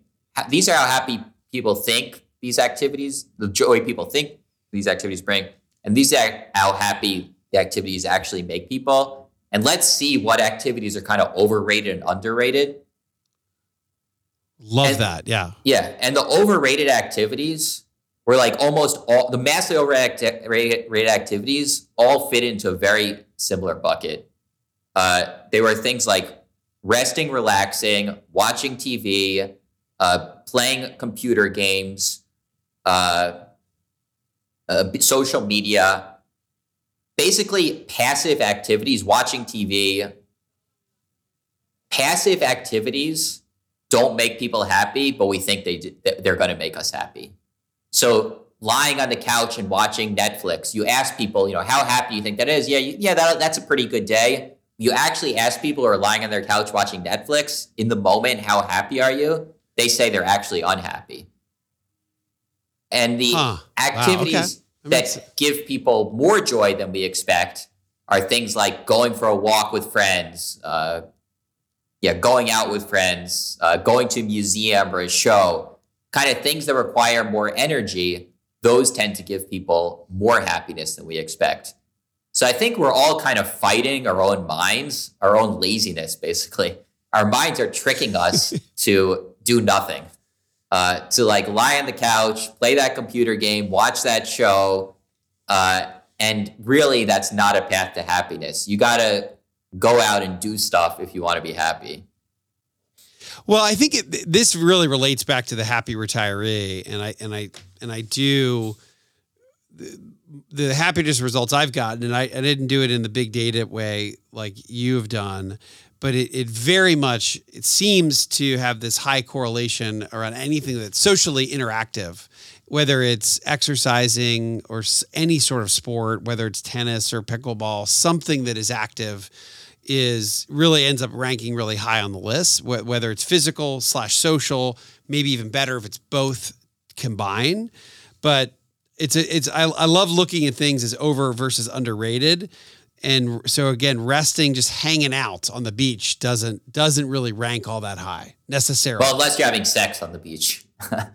these are how happy people think these activities, the joy people think these activities bring, and these are how happy the activities actually make people. And let's see what activities are kind of overrated and underrated. Love And- that. Yeah. Yeah, and the overrated activities were like almost all the massively overrated rated activities all fit into a very similar bucket. Uh, they were things like resting, relaxing, watching TV, uh, playing computer games, uh, uh, social media, basically passive activities, watching TV. Passive activities don't make people happy, but we think they do, they're going to make us happy. So lying on the couch and watching Netflix, you ask people, you know, how happy you think that is? Yeah, you, yeah, that, that's a pretty good day. You actually ask people who are lying on their couch watching Netflix in the moment, how happy are you? They say they're actually unhappy. And the Huh. Wow, activities okay. That makes that give people more joy than we expect are things like going for a walk with friends, uh, yeah, going out with friends, uh, going to a museum or a show, kind of things that require more energy. Those tend to give people more happiness than we expect. So I think we're all kind of fighting our own minds, our own laziness, basically. Our minds are tricking us to do nothing, uh, to like lie on the couch, play that computer game, watch that show. Uh, and really, that's not a path to happiness. You got to go out and do stuff if you want to be happy. Well, I think it, this really relates back to the happy retiree, and I and I and I do the, the happiness results I've gotten, and I, I didn't do it in the big data way like you've done, but it, it very much it seems to have this high correlation around anything that's socially interactive, whether it's exercising or any sort of sport, whether it's tennis or pickleball, something that is active is really ends up ranking really high on the list, wh- whether it's physical slash social, maybe even better if it's both combined. But it's a, it's I, I love looking at things as over versus underrated. And so again, resting, just hanging out on the beach doesn't doesn't really rank all that high necessarily. Well, unless you're having sex on the beach.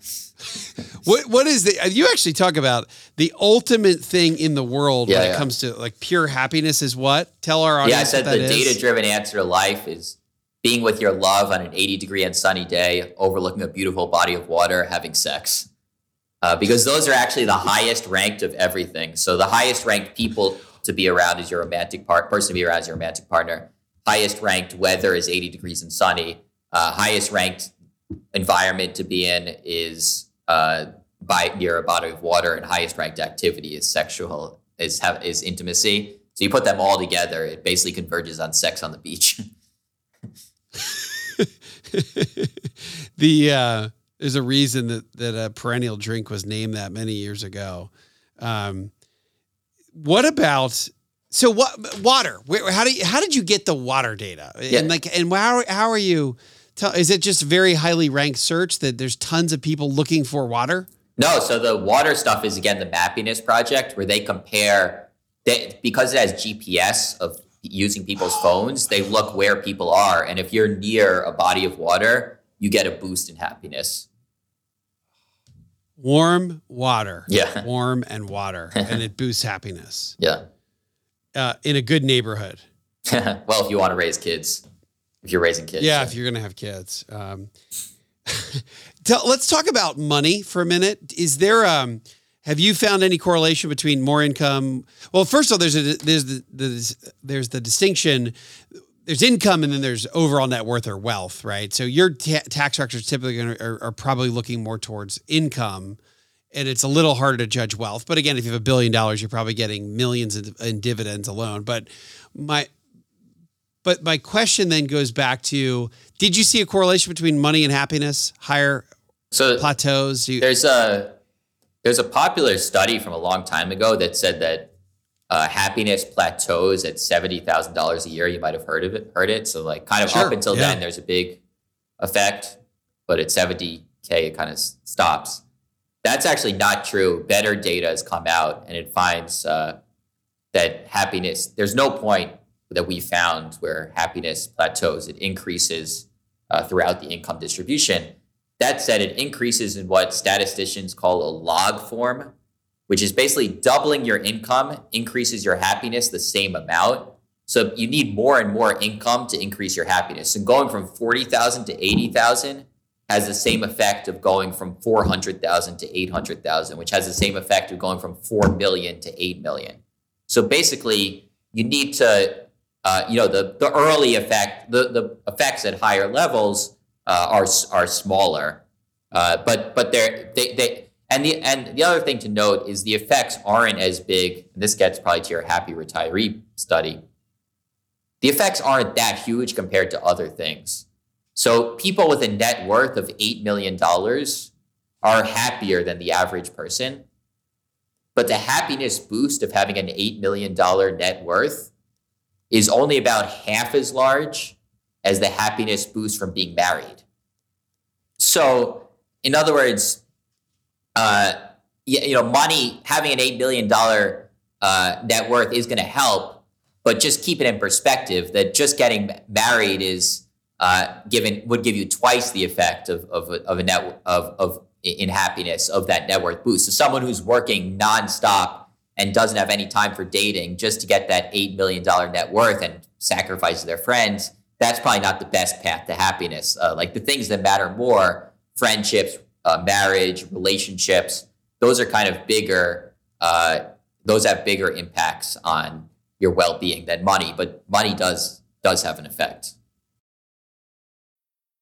What what is the you actually talk about the ultimate thing in the world Yeah, when it comes to like pure happiness is what? Tell our audience yeah, I said the data driven answer to life is being with your love on an 80 degree and sunny day, overlooking a beautiful body of water, having sex. Uh, because those are actually the highest ranked of everything. So the highest ranked people to be around is your romantic part person to be around is your romantic partner. Highest ranked weather is 80 degrees and sunny. Uh, highest ranked environment to be in is uh, by near a body of water, and highest ranked activity is sexual is have is intimacy. So you put them all together, it basically converges on sex on the beach. the uh, there's a reason that that a perennial drink was named that many years ago. Um, what about so what water? Where, how do you, how did you get the water data? Yeah. And like and how how are you? Tell, is it just very highly ranked search that there's tons of people looking for water? No, so the water stuff is again the Mappiness project where they compare they, because it has GPS of using people's phones, they look where people are. And if you're near a body of water, you get a boost in happiness. Warm water. Yeah. Warm and water, and it boosts happiness Yeah. uh, in a good neighborhood. well, if you want to raise kids, if you're raising kids. Yeah, if you're gonna have kids. Um, tell, let's talk about money for a minute. Is there um have you found any correlation between more income? Well, first of all, there's a there's the, the there's the distinction. There's income and then there's overall net worth or wealth, right? So your ta- tax structures typically are, are probably looking more towards income, and it's a little harder to judge wealth. But again, if you have a billion dollars, you're probably getting millions in, in dividends alone. But my but my question then goes back to: Did you see a correlation between money and happiness? Higher so plateaus? You, there's a there's a popular study from a long time ago that said that uh, happiness plateaus at seventy thousand dollars a year. You might have heard of it, heard it. So like kind of Sure, up until yeah. then, there's a big effect, but at seventy k, it kind of stops. that's actually not true. Better data has come out and it finds uh, that happiness, there's no point that we found where happiness plateaus. It increases uh, throughout the income distribution. That said, it increases in what statisticians call a log form, which is basically doubling your income increases your happiness the same amount. So you need more and more income to increase your happiness. And going from 40,000 to 80,000 has the same effect of going from 400,000 to 800,000, which has the same effect of going from 4 million to 8 million. So basically, you need to, uh, you know, the, the early effect, the, the effects at higher levels uh, are, are smaller. Uh, but but they're, they, they, and the, and the other thing to note is the effects aren't as big. And this gets probably to your happy retiree study. The effects aren't that huge compared to other things. So people with a net worth of $8 million are happier than the average person. But the happiness boost of having an $8 million net worth is only about half as large as the happiness boost from being married. So, in other words, uh, you know, money, having an eight billion dollar uh, net worth is going to help, but just keep it in perspective that just getting married is uh, given would give you twice the effect of, of, of a net of, of in happiness of that net worth boost. So someone who's working nonstop and doesn't have any time for dating just to get that $8 million net worth and sacrifices their friends, that's probably not the best path to happiness. Uh, like the things that matter more, friendships, uh, marriage, relationships, those are kind of bigger, uh, those have bigger impacts on your well-being than money, but money does does have an effect.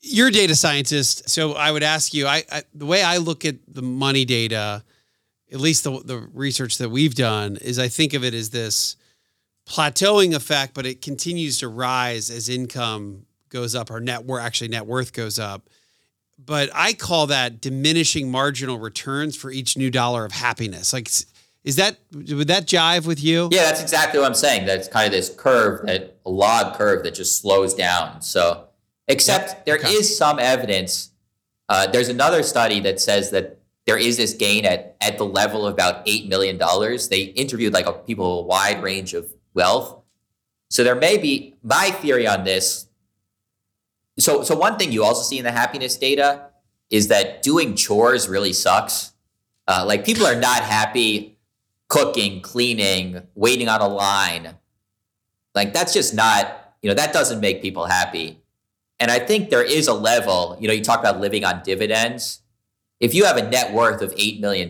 You're a data scientist, so I would ask you. I, I the way I look at the money data, at least the the research that we've done, is I think of it as this plateauing effect, but it continues to rise as income goes up, or net worth actually net worth goes up. But I call that diminishing marginal returns for each new dollar of happiness. Like, is that would that jive with you? Yeah, that's exactly what I'm saying. That's kind of this curve, that a log curve that just slows down. So Except yep. there okay. is some evidence. Uh, there's another study that says that there is this gain at, at the level of about $8 million. They interviewed like a, people a wide range of wealth. So there may be my theory on this. So, so one thing you also see in the happiness data is that doing chores really sucks. Uh, like people are not happy cooking, cleaning, waiting on a line. Like that's just not, you know, that doesn't make people happy. And I think there is a level, you know, you talk about living on dividends. If you have a net worth of $8 million,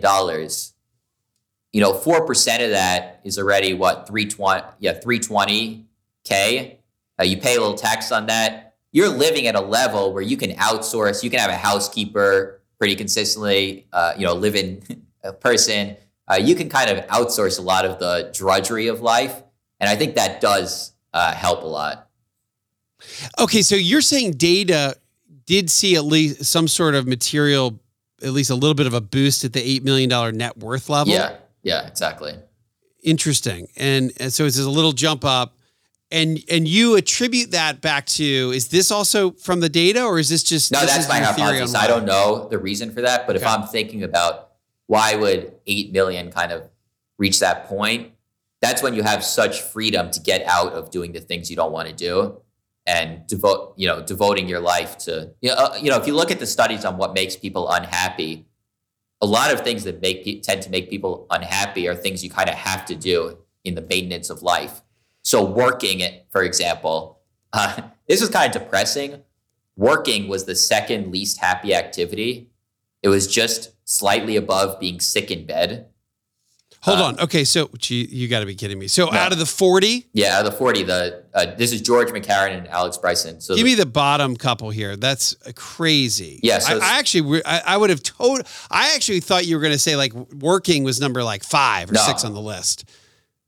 you know, 4% of that is already what, 320, yeah, 320K. Uh, you pay a little tax on that. You're living at a level where you can outsource, you can have a housekeeper pretty consistently, uh, you know, live in a person. Uh, you can kind of outsource a lot of the drudgery of life. And I think that does uh, help a lot. Okay, so you're saying data did see at least some sort of material, at least a little bit of a boost at the $8 million net worth level? Yeah, yeah, exactly. Interesting. And, and so it's a little jump up. And and you attribute that back to is this also from the data or is this just no? This that's my hypothesis. I don't know the reason for that, but okay. if I'm thinking about why would eight million kind of reach that point, that's when you have such freedom to get out of doing the things you don't want to do and devote you know devoting your life to you know, uh, you know if you look at the studies on what makes people unhappy a lot of things that make tend to make people unhappy are things you kind of have to do in the maintenance of life. So working it for example uh, this is kind of depressing. Working was the second least happy activity. It was just slightly above being sick in bed Hold Uh, on. Okay, so gee, you got to be kidding me. So No. out of the 40, Yeah, out of the 40, the uh, this is George MacKerron and Alex Bryson. So give the- me the bottom couple here. That's crazy. Yeah, so I, I actually, I, I would have told. I actually thought you were going to say like working was number like five or No. six on the list.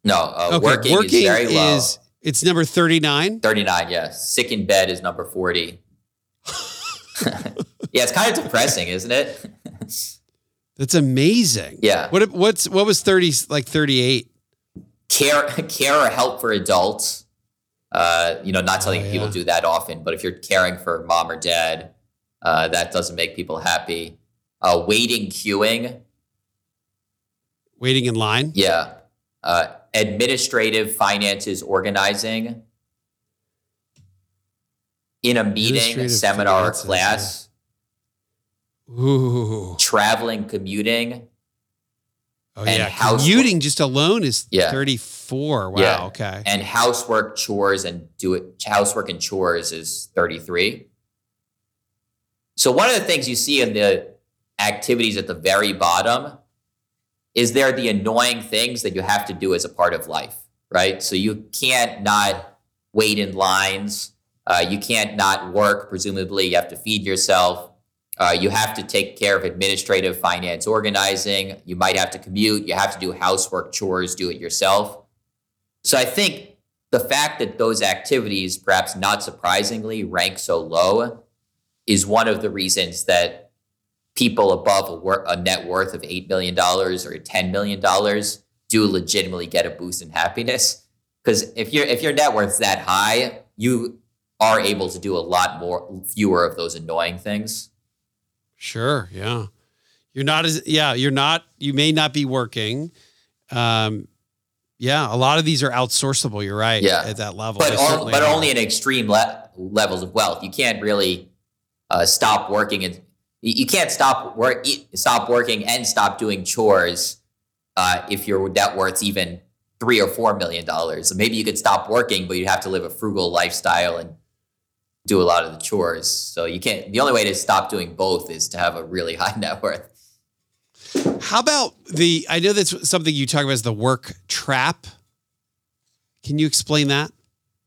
no, uh, Okay, working, is very low. is- it's number 39. 39, yeah. Sick in bed is number 40. yeah, it's kind of depressing, isn't it? That's amazing. Yeah. What what's what was 30 like 38? care care or help for adults. Uh, you know, not something Oh, people do that often, but if you're caring for mom or dad, uh, that doesn't make people happy. Uh, waiting, queuing, Waiting in line. yeah. Uh, administrative, finances, organizing. In a meeting, a seminar, or class, Ooh. traveling, commuting. Oh And yeah. Commuting just alone is Yeah. 34. Wow. Yeah. Okay. and housework chores and do it housework and chores is 33 so one of the things you see in the activities at the very bottom is they're the annoying things that you have to do as a part of life right so you can't not wait in lines uh, you can't not work presumably you have to feed yourself uh, you have to take care of administrative finance organizing you might have to commute you have to do housework chores do it yourself so I think the fact that those activities, perhaps not surprisingly, rank so low is one of the reasons that people above a, wor- a net worth of $8 million or $10 million do legitimately get a boost in happiness. Because if, your if your net worth's that high, you are able to do a lot more, fewer of those annoying things. Sure. Yeah. You're not as yeah. You're not. You may not be working. Um, yeah. A lot of these are outsourceable. You're right. Yeah. At that level, but all, but only in extreme le- levels of wealth. You can't really uh, stop working and you can't stop work stop working and stop doing chores uh, if your net worth's even three or four million dollars. Maybe you could stop working, but you'd have to live a frugal lifestyle and do a lot of the chores. So you can't. The only way to stop doing both is to have a really high net worth. How about the? I know that's something you talk about as the work trap. Can you explain that?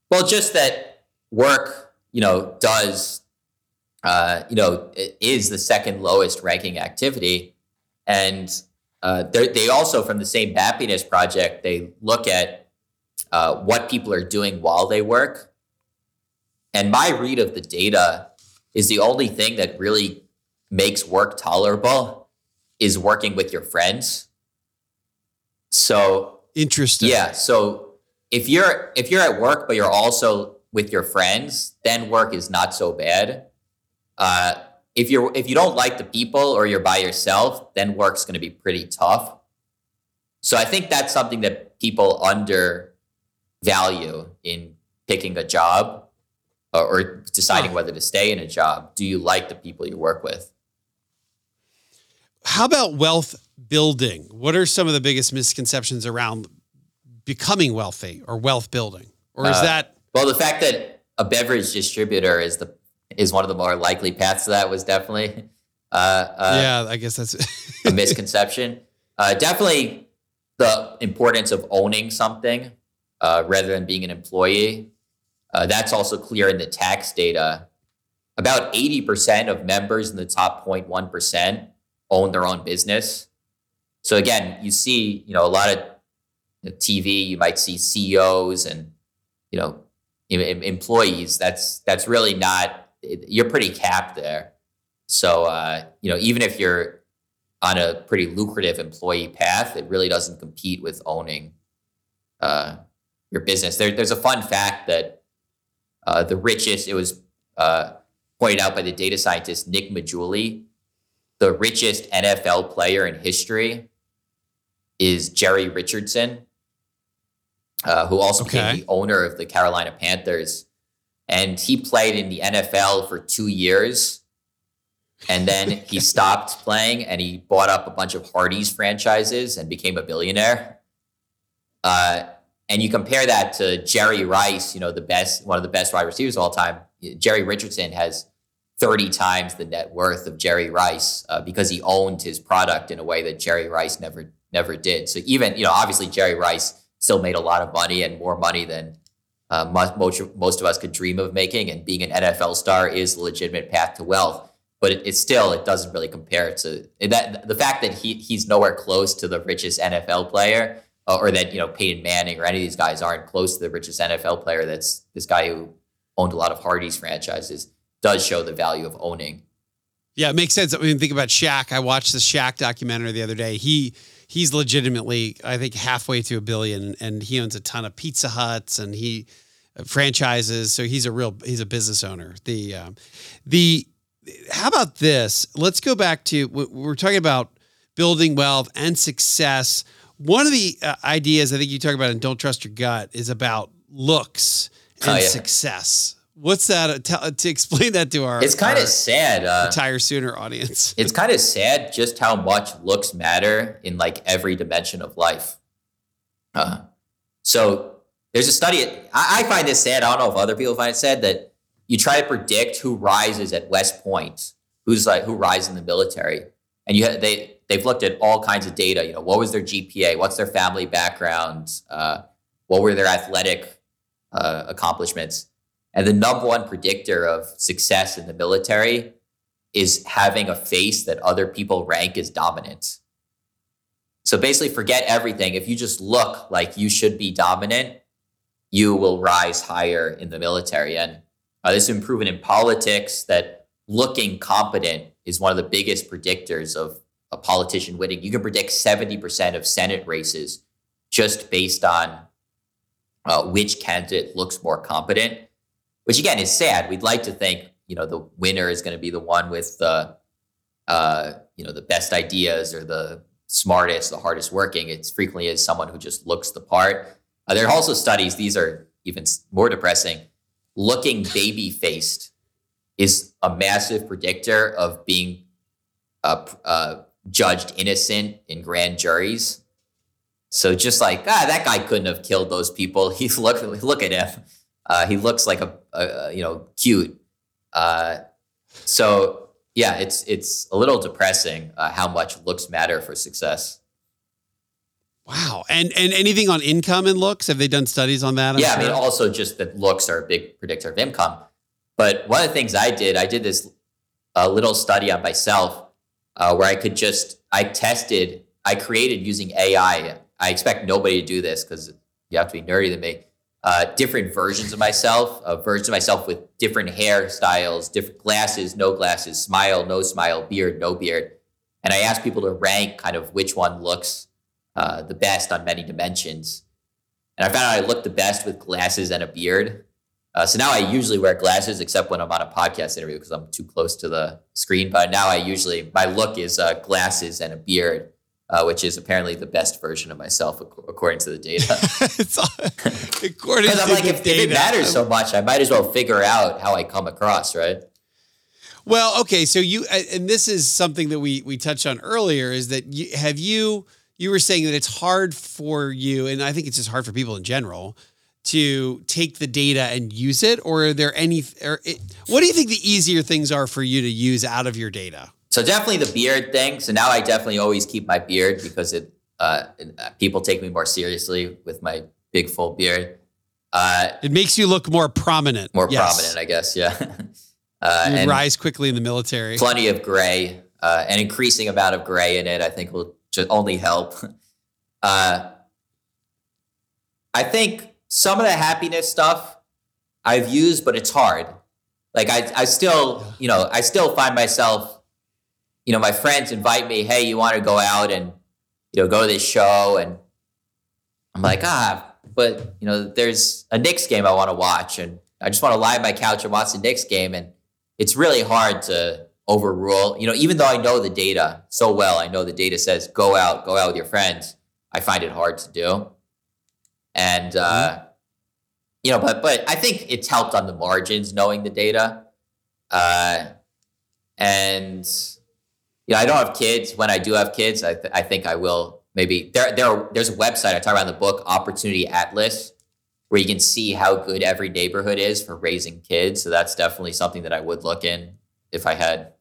Well, just that work, you know, does, uh, you know, is the second lowest ranking activity, and uh, they also from the same happiness project they look at uh, what people are doing while they work, and my read of the data is the only thing that really makes work tolerable is working with your friends. So Interesting. yeah. So if you're if you're at work but you're also with your friends, then work is not so bad. Uh, if you're if you don't like the people or you're by yourself, then work's going to be pretty tough. So I think that's something that people undervalue in picking a job or, or deciding whether to stay in a job. Do you like the people you work with? How about wealth building? What are some of the biggest misconceptions around becoming wealthy or wealth building? Or is Uh, that Well, the fact that a beverage distributor is the is one of the more likely paths to that was definitely uh, uh, yeah? I guess that's a misconception. Uh, definitely the importance of owning something uh, rather than being an employee. Uh, that's also clear in the tax data. About 80% of members in the top 0.1% own their own business. So again, you see, you know, a lot of TV, you might see CEOs and, you know, em- em- employees. That's that's really not. You're pretty capped there. So uh, you know, even if you're on a pretty lucrative employee path, it really doesn't compete with owning uh, your business. There, there's a fun fact that uh, the richest. It was uh, pointed out by the data scientist Nick Maggiulli. The richest NFL player in history is Jerry Richardson, uh, who also Okay. became the owner of the Carolina Panthers. And he played in the NFL for two years. And then he stopped playing and he bought up a bunch of Hardee's franchises and became a billionaire. Uh, and you compare that to Jerry Rice, you know, the best, one of the best wide receivers of all time. Jerry Richardson has 30 times the net worth of Jerry Rice uh, because he owned his product in a way that Jerry Rice never never did. So even you know, obviously Jerry Rice still made a lot of money and more money than uh, most most of us could dream of making. And being an NFL star is a legitimate path to wealth. But it, it's still it doesn't really compare to that. The fact that he he's nowhere close to the richest NFL player, uh, or that you know Peyton Manning or any of these guys aren't close to the richest NFL player. That's this guy who owned a lot of Hardee's franchises does show the value of owning. Yeah, it makes sense. I mean, think about Shaq. I watched the Shaq documentary the other day. He he's legitimately, I think, halfway to a billion, and he owns a ton of Pizza Huts and he uh, franchises. So he's a real he's a business owner. The um, the how about this? Let's go back to we're talking about building wealth and success. One of the uh, ideas I think you talk about in "Don't Trust Your Gut" is about looks and oh, yeah. success. What's that? Uh, to, to, explain that to our it's kind of sad uh, retire sooner audience. it's kind of sad just how much looks matter in like every dimension of life. Uh, so there's a study. I, I find this sad. I don't know if other people find it sad that you try to predict who rises at West Point, who's like who rises in the military, and you they they've looked at all kinds of data. You know, what was their GPA? What's their family background? Uh, what were their athletic uh, accomplishments? And the number one predictor of success in the military is having a face that other people rank as dominant. So basically, forget everything. If you just look like you should be dominant, you will rise higher in the military. And uh, this has been proven in politics that looking competent is one of the biggest predictors of a politician winning. You can predict 70% of Senate races just based on uh, which candidate looks more competent which again is sad. We'd like to think, you know, the winner is going to be the one with the, uh, you know, the best ideas or the smartest, the hardest working. It's frequently is someone who just looks the part. Uh, there are also studies; these are even more depressing. Looking baby faced is a massive predictor of being uh, uh, judged innocent in grand juries. So just like ah, that guy couldn't have killed those people. He's look look at him. Uh, he looks like a, a you know cute. Uh, so yeah, it's it's a little depressing uh, how much looks matter for success. Wow, and and anything on income and looks? Have they done studies on that? I'm yeah, sure? I mean, also just that looks are a big predictor of income. But one of the things I did, I did this a little study on myself uh, where I could just I tested, I created using AI. I expect nobody to do this because you have to be nerdy than me uh, different versions of myself, uh, versions of myself with different hairstyles, different glasses, no glasses, smile, no smile, beard, no beard. And I asked people to rank kind of which one looks uh, the best on many dimensions. And I found out I looked the best with glasses and a beard. Uh, so now I usually wear glasses, except when I'm on a podcast interview because I'm too close to the screen. But now I usually, my look is uh, glasses and a beard uh, which is apparently the best version of myself according to the data. according to I'm like, if, if, it matters so much, I might as well figure out how I come across, right? Well, okay, so you and this is something that we we touched on earlier is that you, have you you were saying that it's hard for you, and I think it's just hard for people in general to take the data and use it, or are there any? Or it, what do you think the easier things are for you to use out of your data? So definitely the beard thing. So now I definitely always keep my beard because it, uh, uh, people take me more seriously with my big full beard. Uh, it makes you look more prominent. More yes. prominent, I guess. Yeah. uh, you rise quickly in the military. Plenty of gray, uh, an increasing amount of gray in it. I think will just only help. Uh, I think some of the happiness stuff I've used, but it's hard. Like I, I still, you know, I still find myself you know, my friends invite me, hey, you want to go out and, you know, go to this show? And I'm like, ah, but, you know, there's a Knicks game I want to watch. And I just want to lie on my couch and watch the Knicks game. And it's really hard to overrule, you know, even though I know the data so well, I know the data says go out, go out with your friends. I find it hard to do. And, uh. You know, but, but I think it's helped on the margins knowing the data. Uh, and, you know, I don't have kids. When I do have kids, I, th- I think I will maybe there there there's a website I talk about in the book Opportunity Atlas where you can see how good every neighborhood is for raising kids. So that's definitely something that I would look in if I had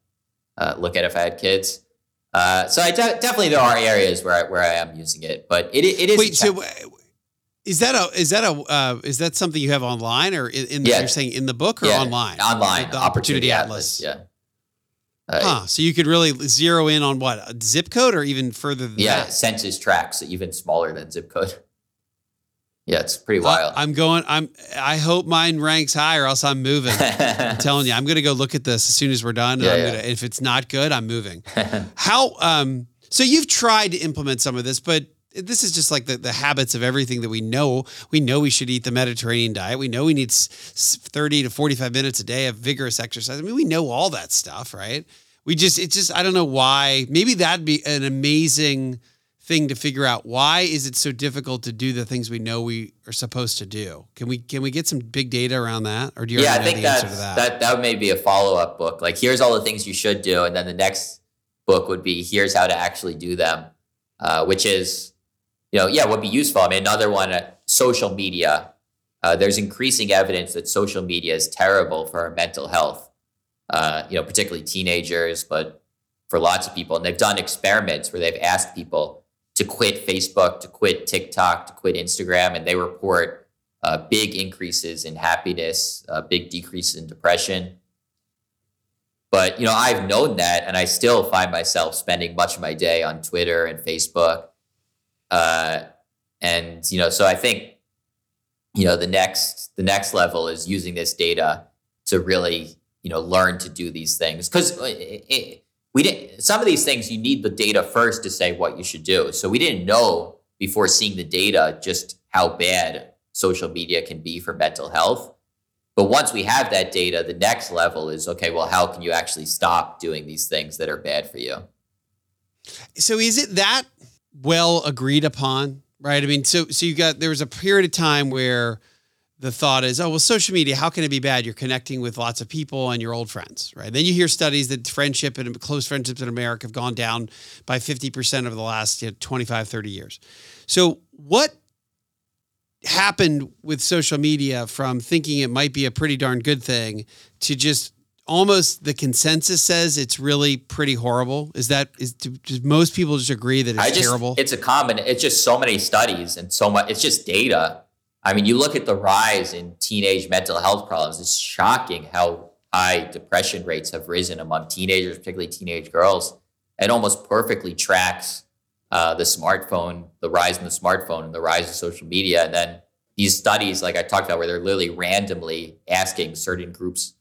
uh, look at if I had kids. Uh, so I de- definitely there are areas where I, where I am using it, but it it is. Wait, so is that a is that a uh, is that something you have online or in, in Yeah. you're saying in the book or yeah, online? Online, the, the Opportunity, Atlas. Yeah. Uh, Huh. So you could really zero in on what a zip code or even further than Yeah, that. census tracts even smaller than zip code. Yeah, it's pretty Uh, wild. I'm going. I'm. I hope mine ranks high, or else I'm moving. I'm telling you, I'm going to go look at this as soon as we're done. And Yeah, I'm yeah. Gonna, if it's not good, I'm moving. How? Um. So you've tried to implement some of this, but this is just like the, the habits of everything that we know. We know we should eat the Mediterranean diet. We know we need s- s- 30 to 45 minutes a day of vigorous exercise. I mean, we know all that stuff, right? We just, it's just, I don't know why. Maybe that'd be an amazing thing to figure out. Why is it so difficult to do the things we know we are supposed to do? Can we, can we get some big data around that? Or do you yeah, I already know think the answer that's, to that? that that may be a follow up book. Like, here's all the things you should do, and then the next book would be here's how to actually do them, uh, which is, you know, yeah, would be useful. I mean, another one, uh, social media. Uh, there's increasing evidence that social media is terrible for our mental health. Uh, you know, particularly teenagers, but for lots of people, and they've done experiments where they've asked people to quit Facebook, to quit TikTok, to quit Instagram, and they report uh, big increases in happiness, uh, big decreases in depression. But you know, I've known that, and I still find myself spending much of my day on Twitter and Facebook. Uh, and you know, so I think you know the next the next level is using this data to really you know learn to do these things because we didn't some of these things you need the data first to say what you should do. So we didn't know before seeing the data just how bad social media can be for mental health. But once we have that data, the next level is okay, well, how can you actually stop doing these things that are bad for you? So is it that well agreed upon, right? I mean, so so you got there was a period of time where the thought is, oh well, social media, how can it be bad? You're connecting with lots of people and your old friends, right? Then you hear studies that friendship and close friendships in America have gone down by 50% over the last you know, 25, 30 years. So what happened with social media from thinking it might be a pretty darn good thing to just almost the consensus says it's really pretty horrible. Is that is does most people just agree that it's just, terrible? It's a common. It's just so many studies and so much. It's just data. I mean, you look at the rise in teenage mental health problems. It's shocking how high depression rates have risen among teenagers, particularly teenage girls. It almost perfectly tracks uh, the smartphone, the rise in the smartphone, and the rise of social media. And then these studies, like I talked about, where they're literally randomly asking certain groups,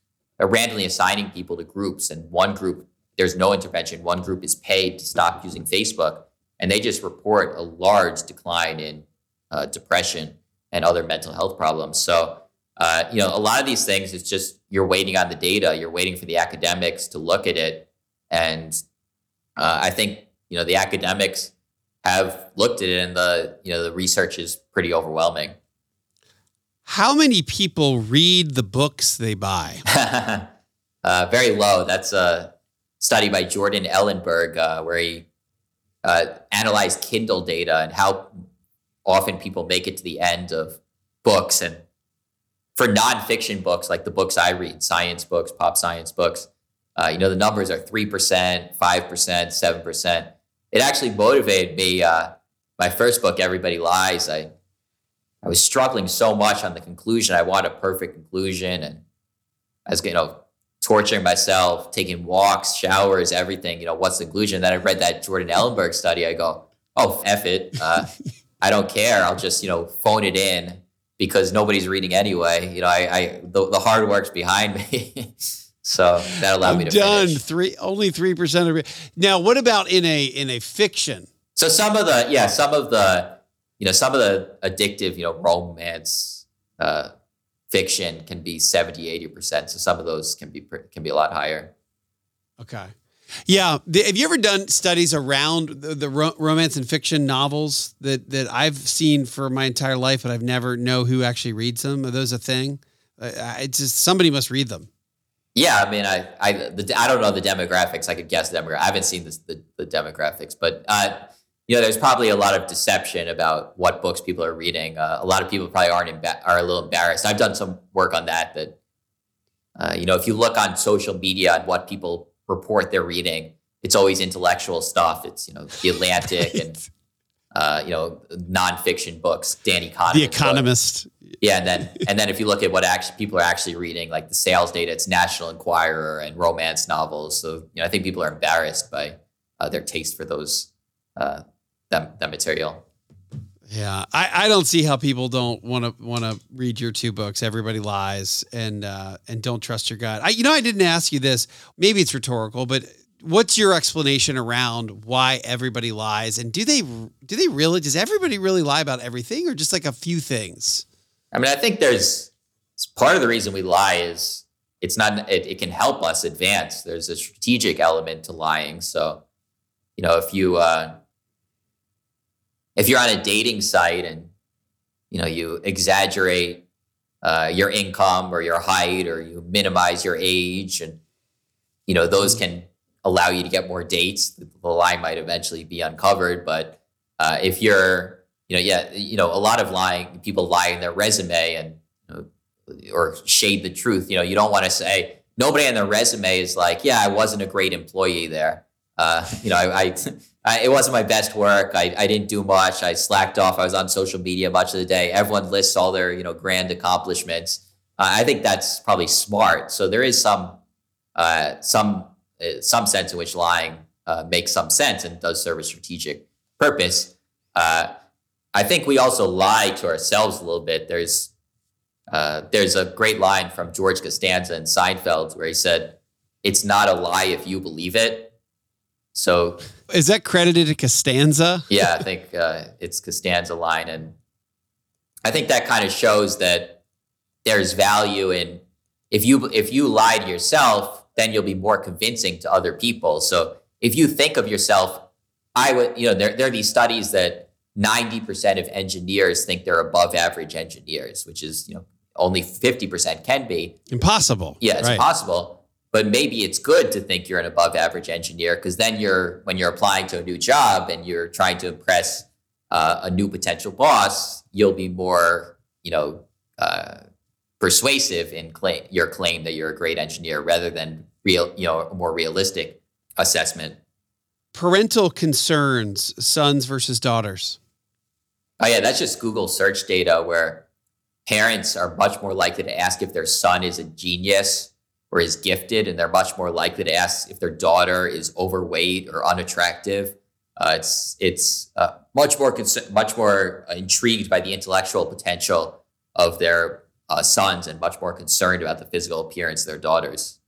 randomly assigning people to groups, and one group there's no intervention. One group is paid to stop using Facebook, and they just report a large decline in uh, depression and other mental health problems. So, uh, you know, a lot of these things, it's just you're waiting on the data, you're waiting for the academics to look at it, and uh, I think you know the academics have looked at it, and the you know the research is pretty overwhelming. How many people read the books they buy? uh, very low. That's a study by Jordan Ellenberg uh, where he uh, analyzed Kindle data and how often people make it to the end of books. And for nonfiction books, like the books I read, science books, pop science books, uh, you know, the numbers are 3%, 5%, 7%. It actually motivated me. Uh, my first book, Everybody Lies, I, I was struggling so much on the conclusion. I wanted a perfect conclusion. And I was, you know, torturing myself, taking walks, showers, everything. You know, what's the conclusion? Then I read that Jordan Ellenberg study. I go, oh, F it. Uh, I don't care. I'll just, you know, phone it in because nobody's reading anyway. You know, I, I the, the hard work's behind me. so that allowed I'm me to done. finish. Three only three percent of it. Now, what about in a in a fiction? So some of the, yeah, some of the, you know, some of the addictive, you know, romance uh, fiction can be 70, 80%. So some of those can be, can be a lot higher. Okay. Yeah. The- have you ever done studies around the, the ro- romance and fiction novels that that I've seen for my entire life, but I've never know who actually reads them? Are those a thing? Uh, it's just somebody must read them. Yeah, I mean, I I the, I don't know the demographics. I could guess the demographics. I haven't seen this, the the demographics, but uh, you know, there's probably a lot of deception about what books people are reading. Uh, a lot of people probably aren't emba- are a little embarrassed. I've done some work on that. That uh, you know, if you look on social media and what people report they're reading, it's always intellectual stuff. It's you know the Atlantic and uh, you know nonfiction books, Danny Kahneman. The Economist. Book. Yeah, and then and then if you look at what actually people are actually reading, like the sales data, it's National Enquirer and romance novels. So you know, I think people are embarrassed by uh, their taste for those uh, that that material. Yeah, I, I don't see how people don't want to want to read your two books. Everybody lies and uh, and don't trust your gut. I you know I didn't ask you this. Maybe it's rhetorical, but what's your explanation around why everybody lies? And do they do they really? Does everybody really lie about everything, or just like a few things? I mean, I think there's part of the reason we lie is it's not it, it can help us advance. There's a strategic element to lying. So, you know, if you uh, if you're on a dating site and you know you exaggerate uh, your income or your height or you minimize your age and you know those can allow you to get more dates. The lie might eventually be uncovered but uh, if you're you know yeah you know a lot of lying people lie in their resume and or shade the truth. You know you don't want to say nobody on their resume is like yeah i wasn't a great employee there uh, you know I, I I, it wasn't my best work. I, I didn't do much. I slacked off. I was on social media much of the day. Everyone lists all their you know grand accomplishments. Uh, I think that's probably smart. So there is some uh, some uh, some sense in which lying uh, makes some sense and does serve a strategic purpose. I think we also lie to ourselves a little bit. There's there's a great line from George Costanza in Seinfeld where he said, "It's not a lie if you believe it." So is that credited to Costanza? yeah, I think uh, it's Costanza line, and I think that kind of shows that there's value in if you if you lie to yourself, then you'll be more convincing to other people. So if you think of yourself, I would you know there there are these studies that ninety percent of engineers think they're above average engineers, which is you know only fifty percent can be impossible. Yeah, it's right. possible but maybe it's good to think you're an above average engineer because then you're when you're applying to a new job and you're trying to impress uh, a new potential boss you'll be more you know uh, persuasive in claim, your claim that you're a great engineer rather than real you know a more realistic assessment. Parental concerns sons versus daughters. Oh yeah that's just google search data where parents are much more likely to ask if their son is a genius or is gifted, and they're much more likely to ask if their daughter is overweight or unattractive. Uh, it's it's uh, much more cons- much more intrigued by the intellectual potential of their uh, sons and much more concerned about the physical appearance of their daughters.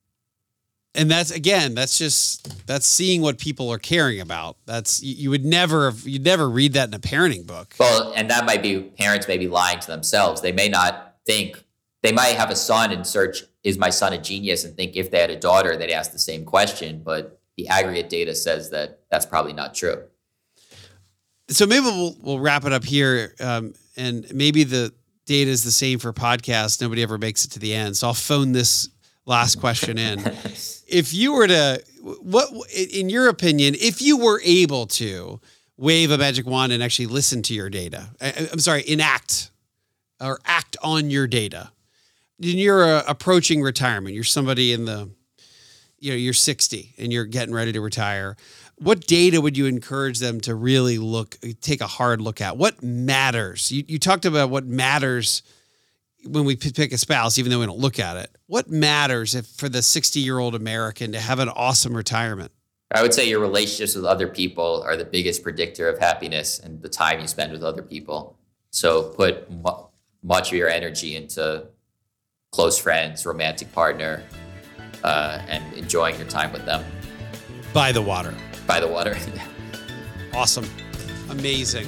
And that's again, that's just that's seeing what people are caring about. That's you, you would never you'd never read that in a parenting book. Well, and that might be parents may be lying to themselves. They may not think they might have a son and search is my son a genius? And think if they had a daughter they'd ask the same question. But the aggregate data says that that's probably not true. So maybe we'll, we'll wrap it up here um, and maybe the data is the same for podcasts. Nobody ever makes it to the end. So i'll phone this last question in. If you were to what in your opinion if you were able to wave a magic wand and actually listen to your data I, i'm sorry enact or act on your data you're uh, approaching retirement. You're somebody in the, you know, you're 60 and you're getting ready to retire. What data would you encourage them to really look, take a hard look at? What matters? You, you talked about what matters when we pick a spouse, even though we don't look at it. What matters if for the 60 year old American to have an awesome retirement? I would say your relationships with other people are the biggest predictor of happiness and the time you spend with other people. So put much of your energy into close friends, romantic partner, uh, and enjoying your time with them. By the water. By the water. awesome. Amazing.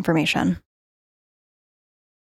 information.